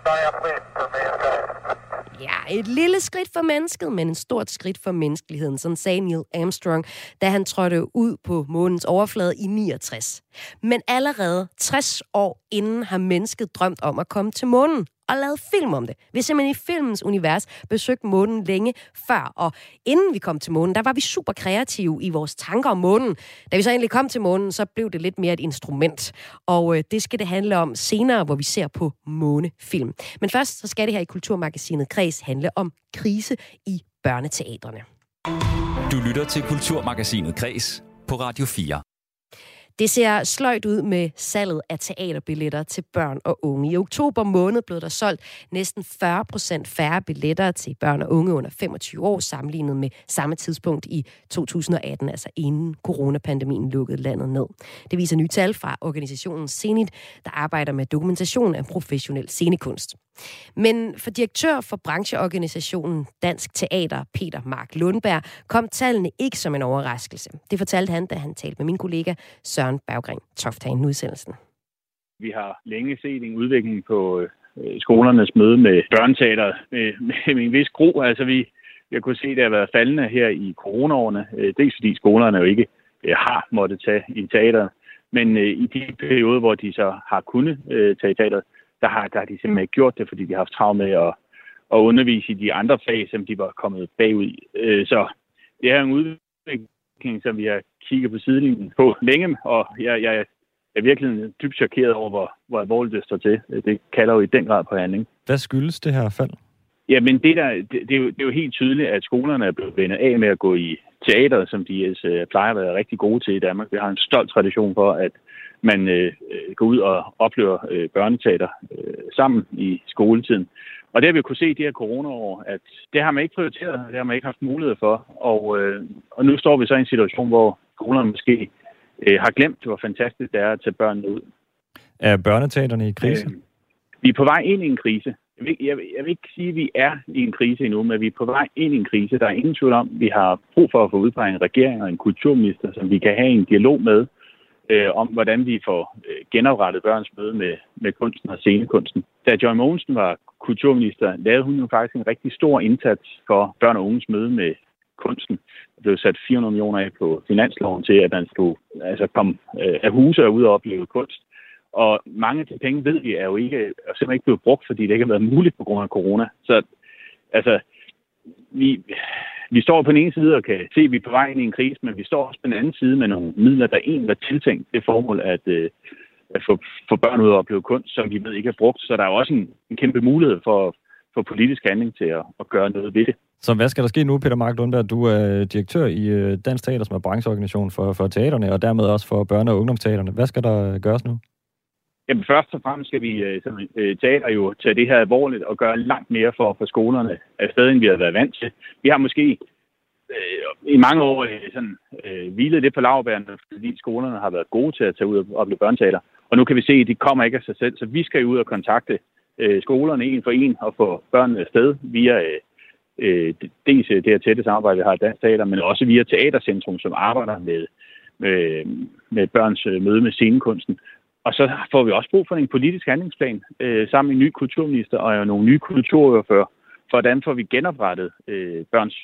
giant leap for mankind. Ja, et lille skridt for mennesket, men et stort skridt for menneskeligheden, som sagde Neil Armstrong, da han trådte ud på månens overflade i 69. Men allerede 60 år inden har mennesket drømt om at komme til månen og lavet film om det. Vi simpelthen i filmens univers besøgt månen længe før, og inden vi kom til månen, der var vi super kreative i vores tanker om månen. Da vi så endelig kom til månen, så blev det lidt mere et instrument, og øh, det skal det handle om senere, hvor vi ser på månefilm. Men først så skal det her i Kulturmagasinet Kreds handle om krise i børneteatrene. Du lytter til Kulturmagasinet Kres på Radio 4. Det ser sløjt ud med salget af teaterbilletter til børn og unge. I oktober måned blev der solgt næsten 40 procent færre billetter til børn og unge under 25 år, sammenlignet med samme tidspunkt i 2018, altså inden coronapandemien lukkede landet ned. Det viser nye tal fra organisationen Zenit, der arbejder med dokumentation af professionel scenekunst. Men for direktør for brancheorganisationen Dansk Teater, Peter Mark Lundberg, kom tallene ikke som en overraskelse. Det fortalte han, da han talte med min kollega Søren Berggren Toft herinde udsendelsen. Vi har længe set en udvikling på øh, skolernes møde med børneteater med, med, med en vis gro. Altså vi, jeg kunne se, at det har været faldende her i coronaårene. Øh, dels fordi skolerne jo ikke øh, har måttet tage i teateret, men i de perioder, hvor de så har kunnet tage i teateret, der har, der har de simpelthen ikke gjort det, fordi de har haft travlt med at, at undervise i de andre fag, som de var kommet bagud i. Så det er en udvikling, som vi har kigget på sidelinjen på længe, og jeg, jeg er virkelig dybt chokeret over, hvor, hvor alvorligt det står til. Det kalder jo i den grad på handling. Hvad skyldes det her fald? Ja, men det, der, det, det, er jo, det er jo helt tydeligt, at skolerne er blevet vendt af med at gå i teater, som de uh, plejer at være rigtig gode til i Danmark. Vi har en stolt tradition for, at man uh, går ud og oplever uh, børneteater uh, sammen i skoletiden. Og det har vi jo kunne se i de her coronaår, at det har man ikke prioriteret, det har man ikke haft mulighed for. Og, uh, og nu står vi så i en situation, hvor skolerne måske uh, har glemt, hvor fantastisk det er at tage børnene ud. Er børneteaterne i krise? Uh, vi er på vej ind i en krise jeg vil, jeg, jeg vil ikke sige, at vi er i en krise endnu, men vi er på vej ind i en krise. Der er ingen tvivl om, at vi har brug for at få udpeget en regering og en kulturminister, som vi kan have en dialog med, øh, om hvordan vi får øh, genoprettet børns møde med, med kunsten og scenekunsten. Da Joy Mogensen var kulturminister, lavede hun jo faktisk en rigtig stor indsats for børn og unges møde med kunsten. Der blev sat 400 millioner af på finansloven til, at man skulle altså, komme øh, af huse og ud og opleve kunst. Og mange af de penge, ved vi, er jo ikke, er simpelthen ikke blevet brugt, fordi det ikke har været muligt på grund af corona. Så altså, vi, vi står på den ene side og kan se, at vi er på vej ind i en krise, men vi står også på den anden side med nogle midler, der egentlig var tiltænkt det formål at, øh, at få, få børn ud og opleve kunst, som vi ved ikke er brugt. Så der er også en, en kæmpe mulighed for, for politisk handling til at, at gøre noget ved det. Så hvad skal der ske nu, Peter Mark Lundberg? Du er direktør i øh, Dansk Teater, som er brancheorganisation for, for teaterne, og dermed også for børne- og ungdomsteaterne. Hvad skal der gøres nu? Jamen først og fremmest skal vi øh, som øh, teater jo tage det her alvorligt og gøre langt mere for for skolerne af stedet, end vi har været vant til. Vi har måske øh, i mange år øh, sådan, øh, hvilet det på lavbærene, fordi skolerne har været gode til at tage ud og blive børneteater. Og nu kan vi se, at de kommer ikke af sig selv, så vi skal ud og kontakte øh, skolerne en for en og få børnene afsted via øh, øh dels øh, det her tætte samarbejde, vi har i Dansk Teater, men også via Teatercentrum, som arbejder med, med, med børns øh, møde med scenekunsten. Og så får vi også brug for en politisk handlingsplan øh, sammen med en ny kulturminister og nogle nye kulturordfører, for hvordan får vi genoprettet øh, børns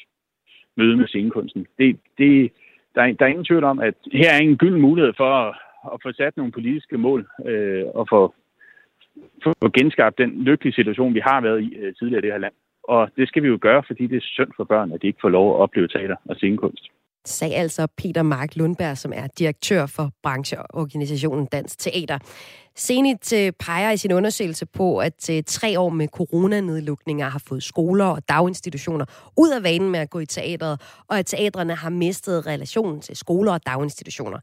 møde med scenekunsten. Det, det, der, er, der er ingen tvivl om, at her er en gyld mulighed for at, at få sat nogle politiske mål øh, og få, få genskabt den lykkelige situation, vi har været i øh, tidligere i det her land. Og det skal vi jo gøre, fordi det er synd for børn, at de ikke får lov at opleve teater og scenekunst Sag altså Peter Mark Lundberg, som er direktør for brancheorganisationen Dansk Teater. Senit øh, peger i sin undersøgelse på, at øh, tre år med coronanedlukninger har fået skoler og daginstitutioner ud af vanen med at gå i teateret, og at teatrene har mistet relationen til skoler og daginstitutioner.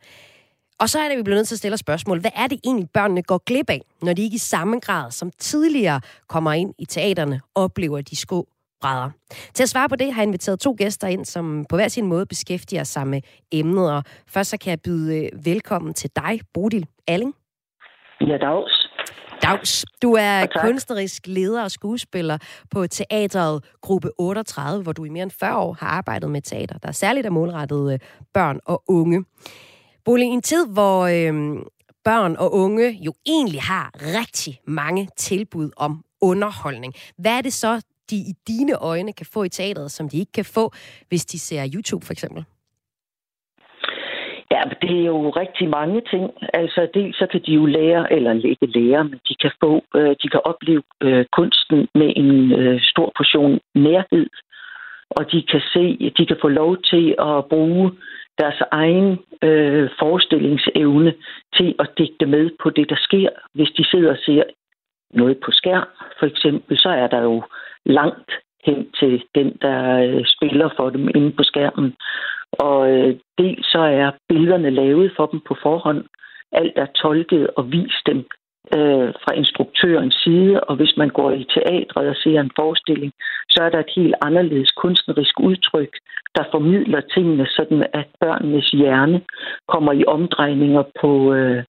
Og så er det, vi bliver nødt til at stille spørgsmål. Hvad er det egentlig, børnene går glip af, når de ikke i samme grad som tidligere kommer ind i teaterne og oplever de sko brædder. Til at svare på det har jeg inviteret to gæster ind, som på hver sin måde beskæftiger sig med emnet. Og først så kan jeg byde øh, velkommen til dig, Bodil Alling. Ja, dags. Dags. Du er kunstnerisk leder og skuespiller på teateret Gruppe 38, hvor du i mere end 40 år har arbejdet med teater, der særligt er målrettet øh, børn og unge. Bolig, en tid, hvor øh, børn og unge jo egentlig har rigtig mange tilbud om underholdning. Hvad er det så, de i dine øjne kan få i teateret, som de ikke kan få, hvis de ser YouTube for eksempel? Ja, det er jo rigtig mange ting. Altså, dels så kan de jo lære, eller ikke lære, men de kan få, øh, de kan opleve øh, kunsten med en øh, stor portion nærhed. Og de kan se, de kan få lov til at bruge deres egen øh, forestillingsevne til at digte med på det, der sker. Hvis de sidder og ser noget på skærm, for eksempel, så er der jo langt hen til den, der øh, spiller for dem inde på skærmen. Og øh, dels så er billederne lavet for dem på forhånd, alt er tolket og vist dem øh, fra instruktørens side, og hvis man går i teatret og ser en forestilling, så er der et helt anderledes kunstnerisk udtryk, der formidler tingene sådan, at børnenes hjerne kommer i omdrejninger på, øh,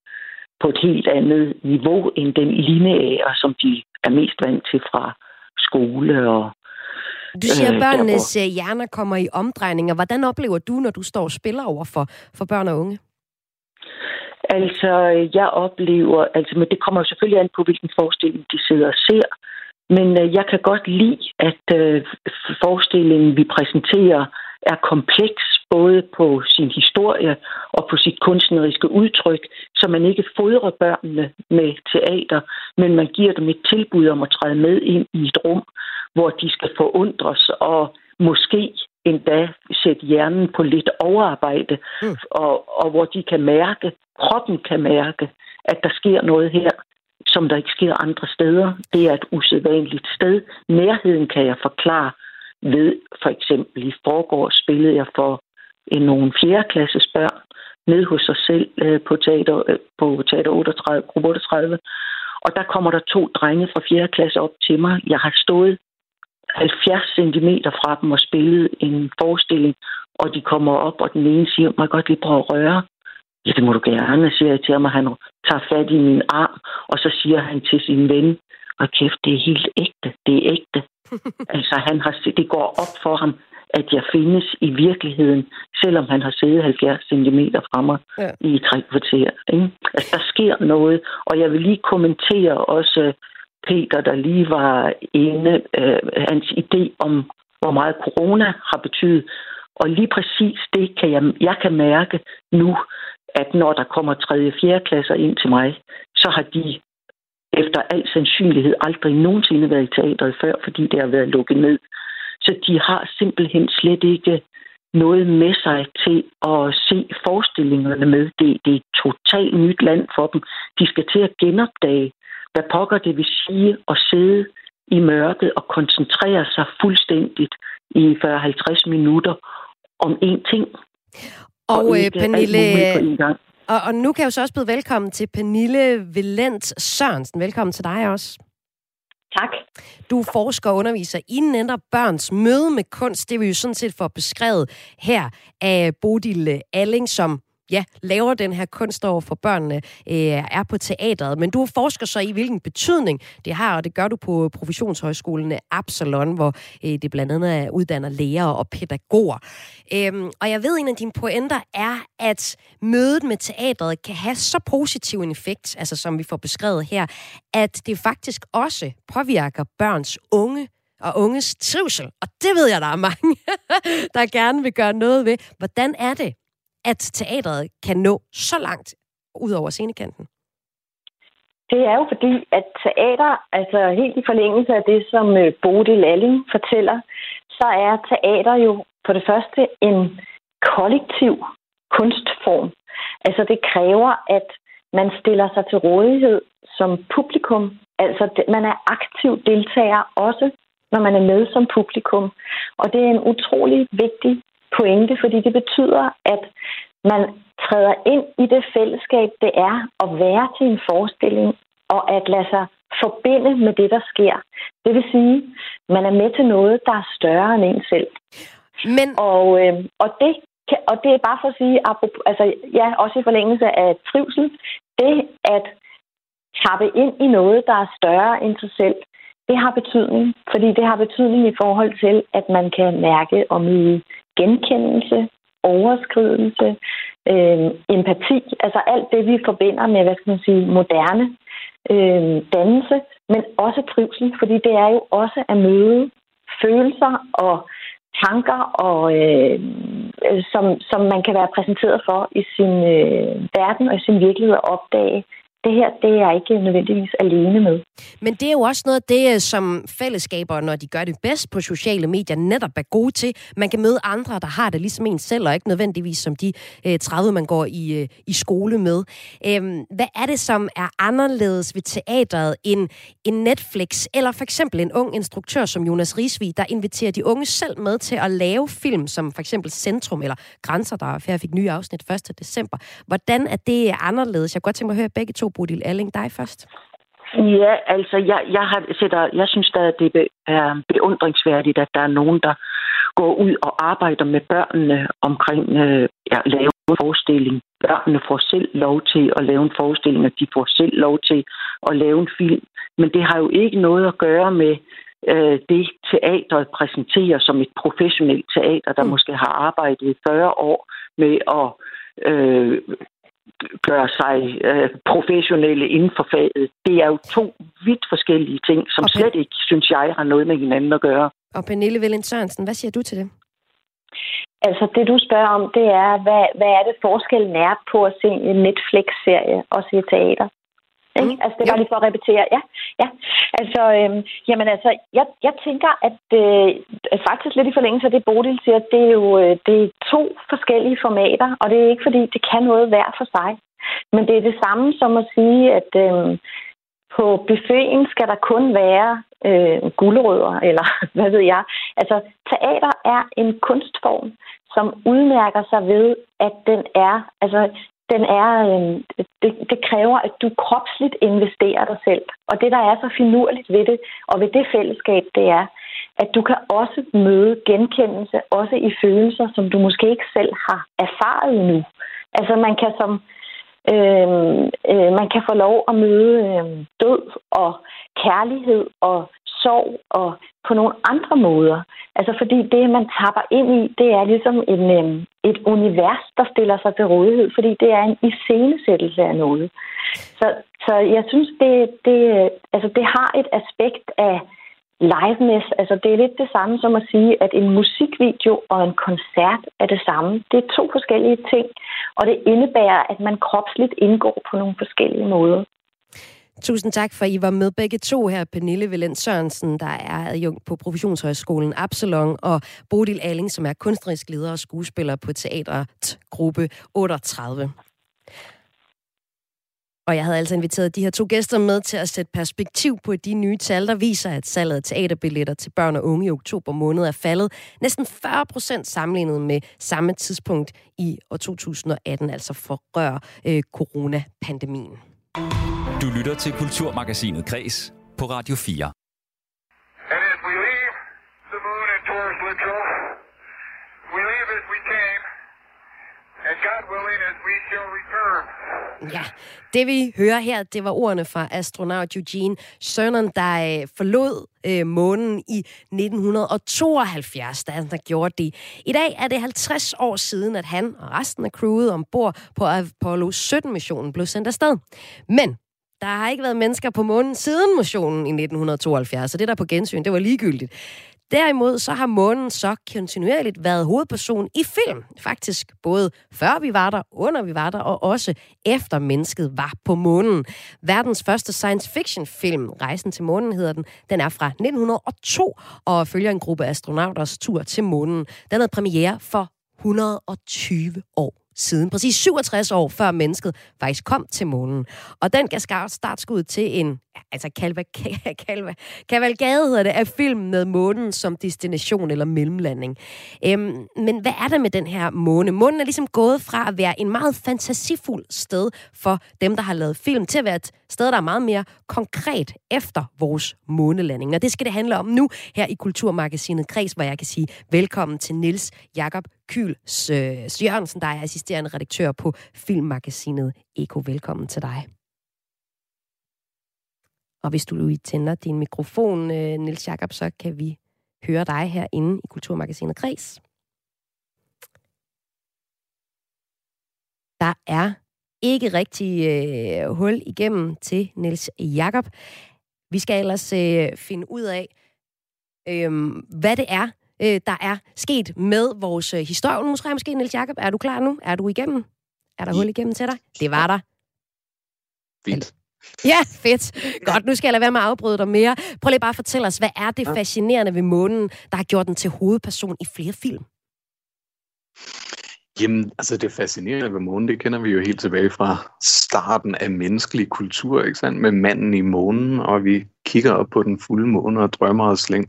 på et helt andet niveau end den lineære, som de er mest vant til fra skole og Du siger, at øh, børnenes øh, hjerner kommer i omdrejninger. Hvordan oplever du, når du står og spiller over for, for børn og unge? Altså, jeg oplever, altså, men det kommer jo selvfølgelig an på, hvilken forestilling de sidder og ser. Men øh, jeg kan godt lide, at øh, forestillingen, vi præsenterer, er kompleks, både på sin historie og på sit kunstneriske udtryk, så man ikke fodrer børnene med teater, men man giver dem et tilbud om at træde med ind i et rum, hvor de skal forundres og måske endda sætte hjernen på lidt overarbejde, mm. og, og hvor de kan mærke, kroppen kan mærke, at der sker noget her, som der ikke sker andre steder. Det er et usædvanligt sted. Nærheden kan jeg forklare ved, for eksempel i forgår spillede jeg for en nogle fjerdeklasses børn ned hos sig selv øh, på teater, øh, på teater 38, gruppe 38. Og der kommer der to drenge fra 4. klasse op til mig. Jeg har stået 70 cm fra dem og spillet en forestilling, og de kommer op, og den ene siger, må jeg godt lige prøve at røre? Ja, det må du gerne, siger jeg til ham, og han tager fat i min arm, og så siger han til sin ven, og kæft, det er helt ægte, det er ægte. [LAUGHS] altså, han har, det går op for ham, at jeg findes i virkeligheden, selvom han har siddet 70 cm fra mig ja. i tre kvarter. Ikke? Altså, der sker noget, og jeg vil lige kommentere også Peter, der lige var inde, øh, hans idé om, hvor meget corona har betydet. Og lige præcis det kan jeg, jeg kan mærke nu, at når der kommer 3. og 4. klasser ind til mig, så har de efter al sandsynlighed aldrig nogensinde været i teateret før, fordi det har været lukket ned. Så de har simpelthen slet ikke noget med sig til at se forestillingerne med. Det, det er et totalt nyt land for dem. De skal til at genopdage, hvad pokker det vil sige at sidde i mørket og koncentrere sig fuldstændigt i 40-50 minutter om én ting. Og, og øh, Pernille, og, og nu kan jeg jo så også byde velkommen til Pernille Velent Sørensen. Velkommen til dig også. Tak. Du er forsker og underviser i netop børns møde med kunst. Det vil jo sådan set få beskrevet her af Bodil Alling, som ja, laver den her kunst over for børnene, øh, er på teatret. Men du forsker så i, hvilken betydning det har, og det gør du på professionshøjskolen Absalon, hvor øh, det blandt andet uddanner lærere og pædagoger. Øhm, og jeg ved, en af dine pointer er, at mødet med teatret kan have så positiv en effekt, altså som vi får beskrevet her, at det faktisk også påvirker børns unge og unges trivsel. Og det ved jeg, der er mange, [LAUGHS] der gerne vil gøre noget ved. Hvordan er det at teatret kan nå så langt ud over scenekanten? Det er jo fordi, at teater, altså helt i forlængelse af det, som øh, Bodil Alling fortæller, så er teater jo på det første en kollektiv kunstform. Altså det kræver, at man stiller sig til rådighed som publikum. Altså man er aktiv deltager også, når man er med som publikum. Og det er en utrolig vigtig pointe, fordi det betyder, at man træder ind i det fællesskab, det er at være til en forestilling og at lade sig forbinde med det, der sker. Det vil sige, man er med til noget, der er større end en selv. Men... Og, øh, og, det, kan, og det er bare for at sige, apropos, altså, ja, også i forlængelse af trivsel, det at tappe ind i noget, der er større end sig selv, det har betydning, fordi det har betydning i forhold til, at man kan mærke om i genkendelse, overskridelse, øh, empati, altså alt det, vi forbinder med, hvad skal man sige, moderne øh, dannelse, men også trivsel, fordi det er jo også at møde følelser og tanker, og, øh, som, som man kan være præsenteret for i sin øh, verden og i sin virkelighed og opdage det her, det er jeg ikke nødvendigvis alene med. Men det er jo også noget af det, øh, som fællesskaber, når de gør det bedst på sociale medier, netop er gode til. Man kan møde andre, der har det ligesom en selv, og ikke nødvendigvis som de øh, 30, man går i, øh, i skole med. Øhm, hvad er det, som er anderledes ved teateret end en Netflix, eller for eksempel en ung instruktør som Jonas Risvig, der inviterer de unge selv med til at lave film, som for eksempel Centrum eller Grænser, der fik nye afsnit 1. december. Hvordan er det anderledes? Jeg kunne godt tænke mig at høre begge to, Bodil Alling, dig først. Ja, altså, jeg, jeg, har, sætter, jeg synes da, at det er beundringsværdigt, at der er nogen, der går ud og arbejder med børnene omkring øh, ja, lave en forestilling. Børnene får selv lov til at lave en forestilling, og de får selv lov til at lave en film. Men det har jo ikke noget at gøre med øh, det teateret præsenterer som et professionelt teater, der mm. måske har arbejdet i 40 år med at øh, gøre sig øh, professionelle inden for faget. Det er jo to vidt forskellige ting, som okay. slet ikke, synes jeg, har noget med hinanden at gøre. Og Pernille Vellin Sørensen, hvad siger du til det? Altså det, du spørger om, det er, hvad, hvad er det forskellen er på at se en Netflix-serie og se teater? Ikke? Mm. Altså, det var lige for at repetere. Ja, ja. Altså, øhm, jamen altså, jeg, jeg tænker, at øh, faktisk lidt i forlængelse af det, Bodil siger, det er jo øh, det er to forskellige formater, og det er ikke fordi, det kan noget hver for sig. Men det er det samme som at sige, at øh, på buffeten skal der kun være øh, guldrødder, eller [LAUGHS] hvad ved jeg. Altså, teater er en kunstform, som udmærker sig ved, at den er, altså, den er, øh, det, det kræver, at du kropsligt investerer dig selv. Og det, der er så finurligt ved det, og ved det fællesskab, det er, at du kan også møde genkendelse, også i følelser, som du måske ikke selv har erfaret endnu. Altså man kan som øh, øh, man kan få lov at møde øh, død og kærlighed og sorg og på nogle andre måder. Altså fordi det, man tapper ind i, det er ligesom en, øh, et univers, der stiller sig til rådighed, fordi det er en iscenesættelse af noget. Så, så jeg synes, det, det, øh, altså det har et aspekt af liveness. Altså det er lidt det samme som at sige, at en musikvideo og en koncert er det samme. Det er to forskellige ting, og det indebærer, at man kropsligt indgår på nogle forskellige måder. Tusind tak for, at I var med begge to her. Pernille Velen Sørensen, der er adjunkt på Professionshøjskolen Absalon, og Bodil Alling, som er kunstnerisk leder og skuespiller på Teatret Gruppe 38. Og jeg havde altså inviteret de her to gæster med til at sætte perspektiv på de nye tal, der viser, at salget af teaterbilletter til børn og unge i oktober måned er faldet næsten 40 procent sammenlignet med samme tidspunkt i år 2018, altså for rør øh, coronapandemien. Du lytter til Kulturmagasinet Kres på Radio 4. And as we leave the moon and towards Littrell, we leave as we came, and God willing, as we shall return. Ja, det vi hører her, det var ordene fra astronaut Eugene Cernan, der øh, forlod øh, månen i 1972, da han der gjorde det. I dag er det 50 år siden, at han og resten af crewet ombord på Apollo 17-missionen blev sendt afsted. Men der har ikke været mennesker på månen siden missionen i 1972, så det der på gensyn, det var ligegyldigt. Derimod så har månen så kontinuerligt været hovedperson i film. Faktisk både før vi var der, under vi var der, og også efter mennesket var på månen. Verdens første science fiction film, Rejsen til månen hedder den, den er fra 1902 og følger en gruppe astronauters tur til månen. Den havde premiere for 120 år siden. Præcis 67 år før mennesket faktisk kom til månen. Og den gav startskud til en altså kalva, kalva, kavalgade hedder det, af film med månen som destination eller mellemlanding. Øhm, men hvad er der med den her måne? Månen er ligesom gået fra at være en meget fantasifuld sted for dem, der har lavet film, til at være et sted, der er meget mere konkret efter vores månelanding. Og det skal det handle om nu her i Kulturmagasinet Kreds, hvor jeg kan sige velkommen til Nils Jakob Kyl Sørensen, der er assisterende redaktør på filmmagasinet Eko. Velkommen til dig. Og hvis du tænder din mikrofon, øh, Nils Jakob, så kan vi høre dig herinde i Kulturmagasinet Kreds. Der er ikke rigtig øh, hul igennem til Nils Jakob. Vi skal ellers øh, finde ud af, øh, hvad det er, øh, der er sket med vores øh, historie. Nu skal jeg måske, Nils Jakob, er du klar nu? Er du igennem? Er der hul igennem til dig? Det var der. Fint. Ja, fedt. Godt, nu skal jeg lade være med at afbryde dig mere. Prøv lige bare at fortælle os, hvad er det fascinerende ved månen, der har gjort den til hovedperson i flere film? Jamen, altså det fascinerende ved månen, det kender vi jo helt tilbage fra starten af menneskelig kultur, ikke sandt? Med manden i månen, og vi kigger op på den fulde måne og drømmer os længe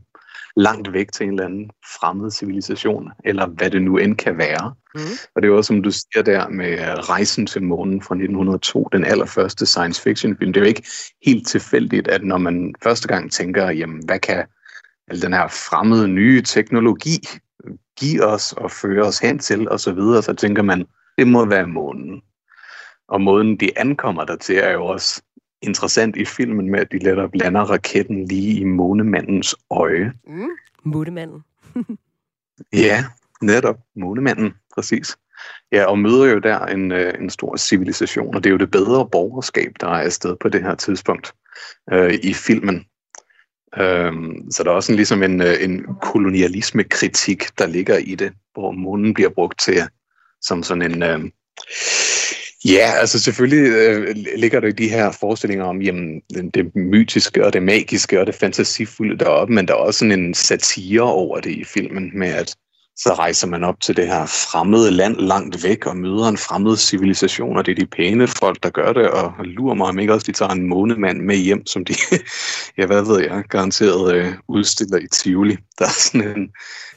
langt væk til en eller anden fremmed civilisation, eller hvad det nu end kan være. Mm. Og det er også, som du siger der, med Rejsen til månen fra 1902, den allerførste science fiction film. Det er jo ikke helt tilfældigt, at når man første gang tænker, jamen, hvad kan al den her fremmede nye teknologi give os og føre os hen til, og så videre, så tænker man, det må være månen. Og måden, de ankommer der til, er jo også interessant i filmen med, at de lettere blander raketten lige i månemandens øje. Mm. Månemanden. [LAUGHS] Ja, netop. Månemanden, præcis. Ja, og møder jo der en, øh, en stor civilisation, og det er jo det bedre borgerskab, der er afsted på det her tidspunkt øh, i filmen. Øhm, så der er også en, ligesom en, øh, en kolonialisme-kritik, der ligger i det, hvor månen bliver brugt til som sådan en... Øhm, Ja, altså selvfølgelig øh, ligger der i de her forestillinger om jamen, det mytiske og det magiske og det fantasifulde deroppe, men der er også sådan en satire over det i filmen med, at så rejser man op til det her fremmede land langt væk og møder en fremmed civilisation, og det er de pæne folk, der gør det, og lurer mig om ikke også, de tager en månemand med hjem, som de, [LAUGHS] ja hvad ved jeg, garanteret øh, udstiller i Tivoli. Der er sådan en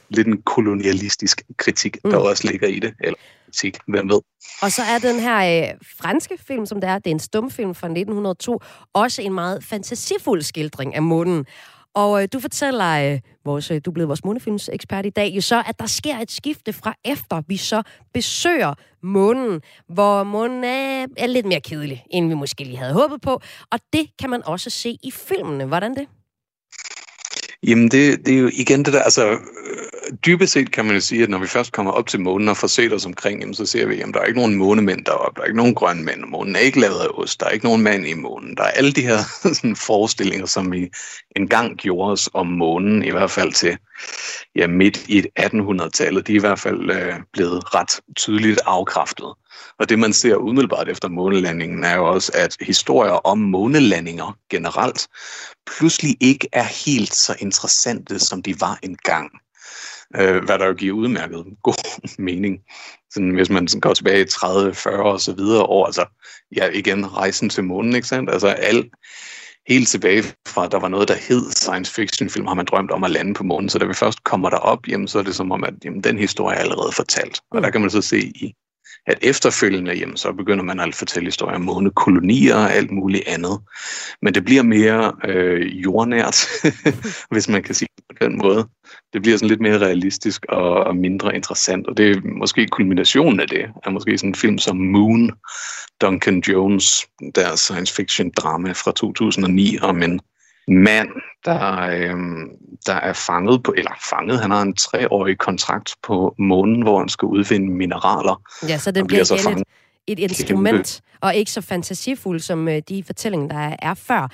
lidt en kolonialistisk kritik, mm. der også ligger i det, eller kritik, hvem ved. Og så er den her øh, franske film, som det er, det er en stumfilm fra 1902, også en meget fantasifuld skildring af månen. Og øh, du fortæller, øh, vores, øh, du er blevet vores månefilmsekspert i dag, jo så, at der sker et skifte fra efter, vi så besøger månen, hvor månen er, er lidt mere kedelig, end vi måske lige havde håbet på. Og det kan man også se i filmene. Hvordan det? Jamen, det, det er jo igen det der, altså øh, dybest set kan man jo sige, at når vi først kommer op til månen og får set os omkring, jamen, så ser vi, at der er ikke nogen månemænd deroppe, der er ikke nogen grønne mænd, månen er ikke lavet af ost, der er ikke nogen mand i månen. Der er alle de her [LAUGHS] sådan, forestillinger, som vi engang gjorde os om månen, i hvert fald til ja, midt i 1800-tallet, de er i hvert fald øh, blevet ret tydeligt afkræftet. Og det, man ser umiddelbart efter månelandingen, er jo også, at historier om månelandinger generelt pludselig ikke er helt så interessante, som de var engang. Øh, hvad der jo giver udmærket god [LAUGHS] mening. Sådan, hvis man sådan går tilbage i 30, 40 og så videre år, altså ja, igen rejsen til månen, ikke sandt? Altså alt, helt tilbage fra, der var noget, der hed science fiction film, har man drømt om at lande på månen. Så da vi først kommer derop, jamen, så er det som om, at jamen, den historie er allerede fortalt. Og der kan man så se i at efterfølgende, jamen, så begynder man at fortælle historier om månekolonier og alt muligt andet. Men det bliver mere øh, jordnært, [LAUGHS] hvis man kan sige det på den måde. Det bliver sådan lidt mere realistisk og, og mindre interessant, og det er måske kulminationen af det, er måske sådan en film som Moon, Duncan Jones, der science fiction drama fra 2009 om en mand, der, øh, der er fanget på, eller fanget, han har en treårig kontrakt på månen, hvor han skal udvinde mineraler. Ja, så den bliver så igen et, et instrument, og ikke så fantasifuld som øh, de fortællinger, der er før.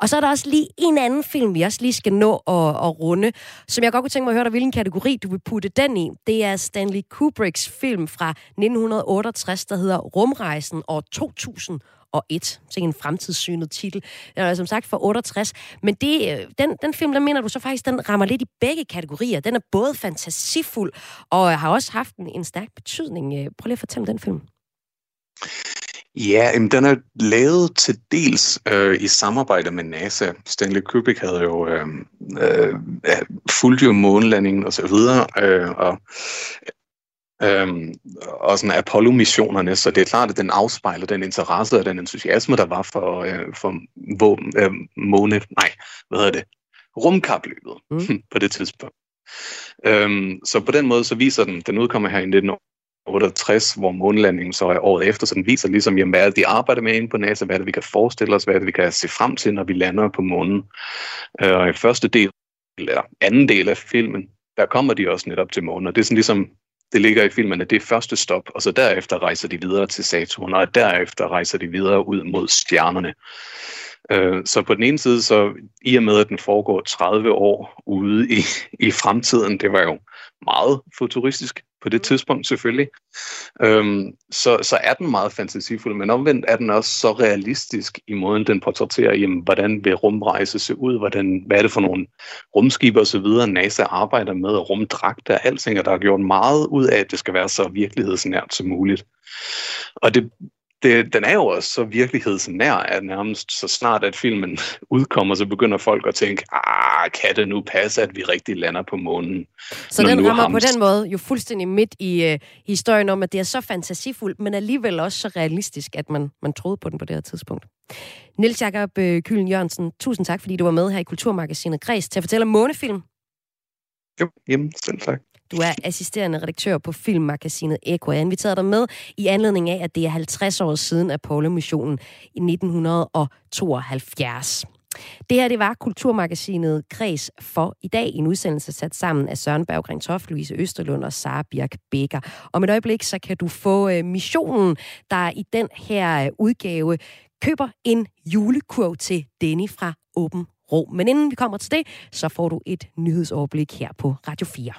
Og så er der også lige en anden film, vi også lige skal nå at, at runde, som jeg godt kunne tænke mig at høre dig, hvilken kategori du vil putte den i. Det er Stanley Kubricks film fra 1968, der hedder Rumrejsen år 2000 og et, til en fremtidssynet titel. Den er som sagt for 68, men det, øh, den, den film, der mener du så faktisk, den rammer lidt i begge kategorier. Den er både fantasifuld, og øh, har også haft en, en stærk betydning. Øh, prøv lige at fortælle om den film. Ja, den er lavet til dels øh, i samarbejde med NASA. Stanley Kubrick havde jo øh, øh, fulgt jo månelandingen og så videre, øh, og Øhm, og sådan Apollo-missionerne, så det er klart, at den afspejler den interesse og den entusiasme, der var for, øh, for våben, øh, måne, nej, hvad hedder det, rumkapløbet mm. [LAUGHS] på det tidspunkt. Øhm, så på den måde så viser den, den udkommer her i 1968, hvor månelandingen så er året efter, så den viser ligesom, jamen, hvad er det, de arbejder med inde på NASA, hvad er det, vi kan forestille os, hvad er det, vi kan se frem til, når vi lander på månen. Øh, og i første del, eller anden del af filmen, der kommer de også netop til månen, og det er sådan ligesom det ligger i filmen, at det er første stop, og så derefter rejser de videre til Saturn, og derefter rejser de videre ud mod stjernerne. Øh, så på den ene side, så i og med, at den foregår 30 år ude i, i fremtiden, det var jo meget futuristisk på det tidspunkt selvfølgelig. Øhm, så, så er den meget fantasifuld, men omvendt er den også så realistisk i måden, den portrætterer, jamen, hvordan vil rumrejse se ud, hvordan, hvad er det for nogle rumskibe og så videre, NASA arbejder med, og rumdragter, alting, og der er gjort meget ud af, at det skal være så virkelighedsnært som muligt. Og det, det, den er jo også så virkelighedsnær, at nærmest så snart at filmen [LAUGHS] udkommer, så begynder folk at tænke, ah, kan det nu passe, at vi rigtig lander på månen? Så den rammer ham- på den måde jo fuldstændig midt i øh, historien om, at det er så fantasifuldt, men alligevel også så realistisk, at man, man troede på den på det her tidspunkt. Niels Jakob øh, Kylden Jørgensen, tusind tak, fordi du var med her i Kulturmagasinet Græs til at fortælle om månefilm. Jo, jamen, selv tak. Du er assisterende redaktør på filmmagasinet Eko. Jeg inviterede dig med i anledning af, at det er 50 år siden Apollo-missionen i 1972. Det her, det var Kulturmagasinet Kreds for i dag. En udsendelse sat sammen af Søren Berggren Toft, Louise Østerlund og Sara Birk Becker. Om et øjeblik, så kan du få øh, missionen, der i den her øh, udgave køber en julekurv til Denny fra Åben Rå. Men inden vi kommer til det, så får du et nyhedsoverblik her på Radio 4.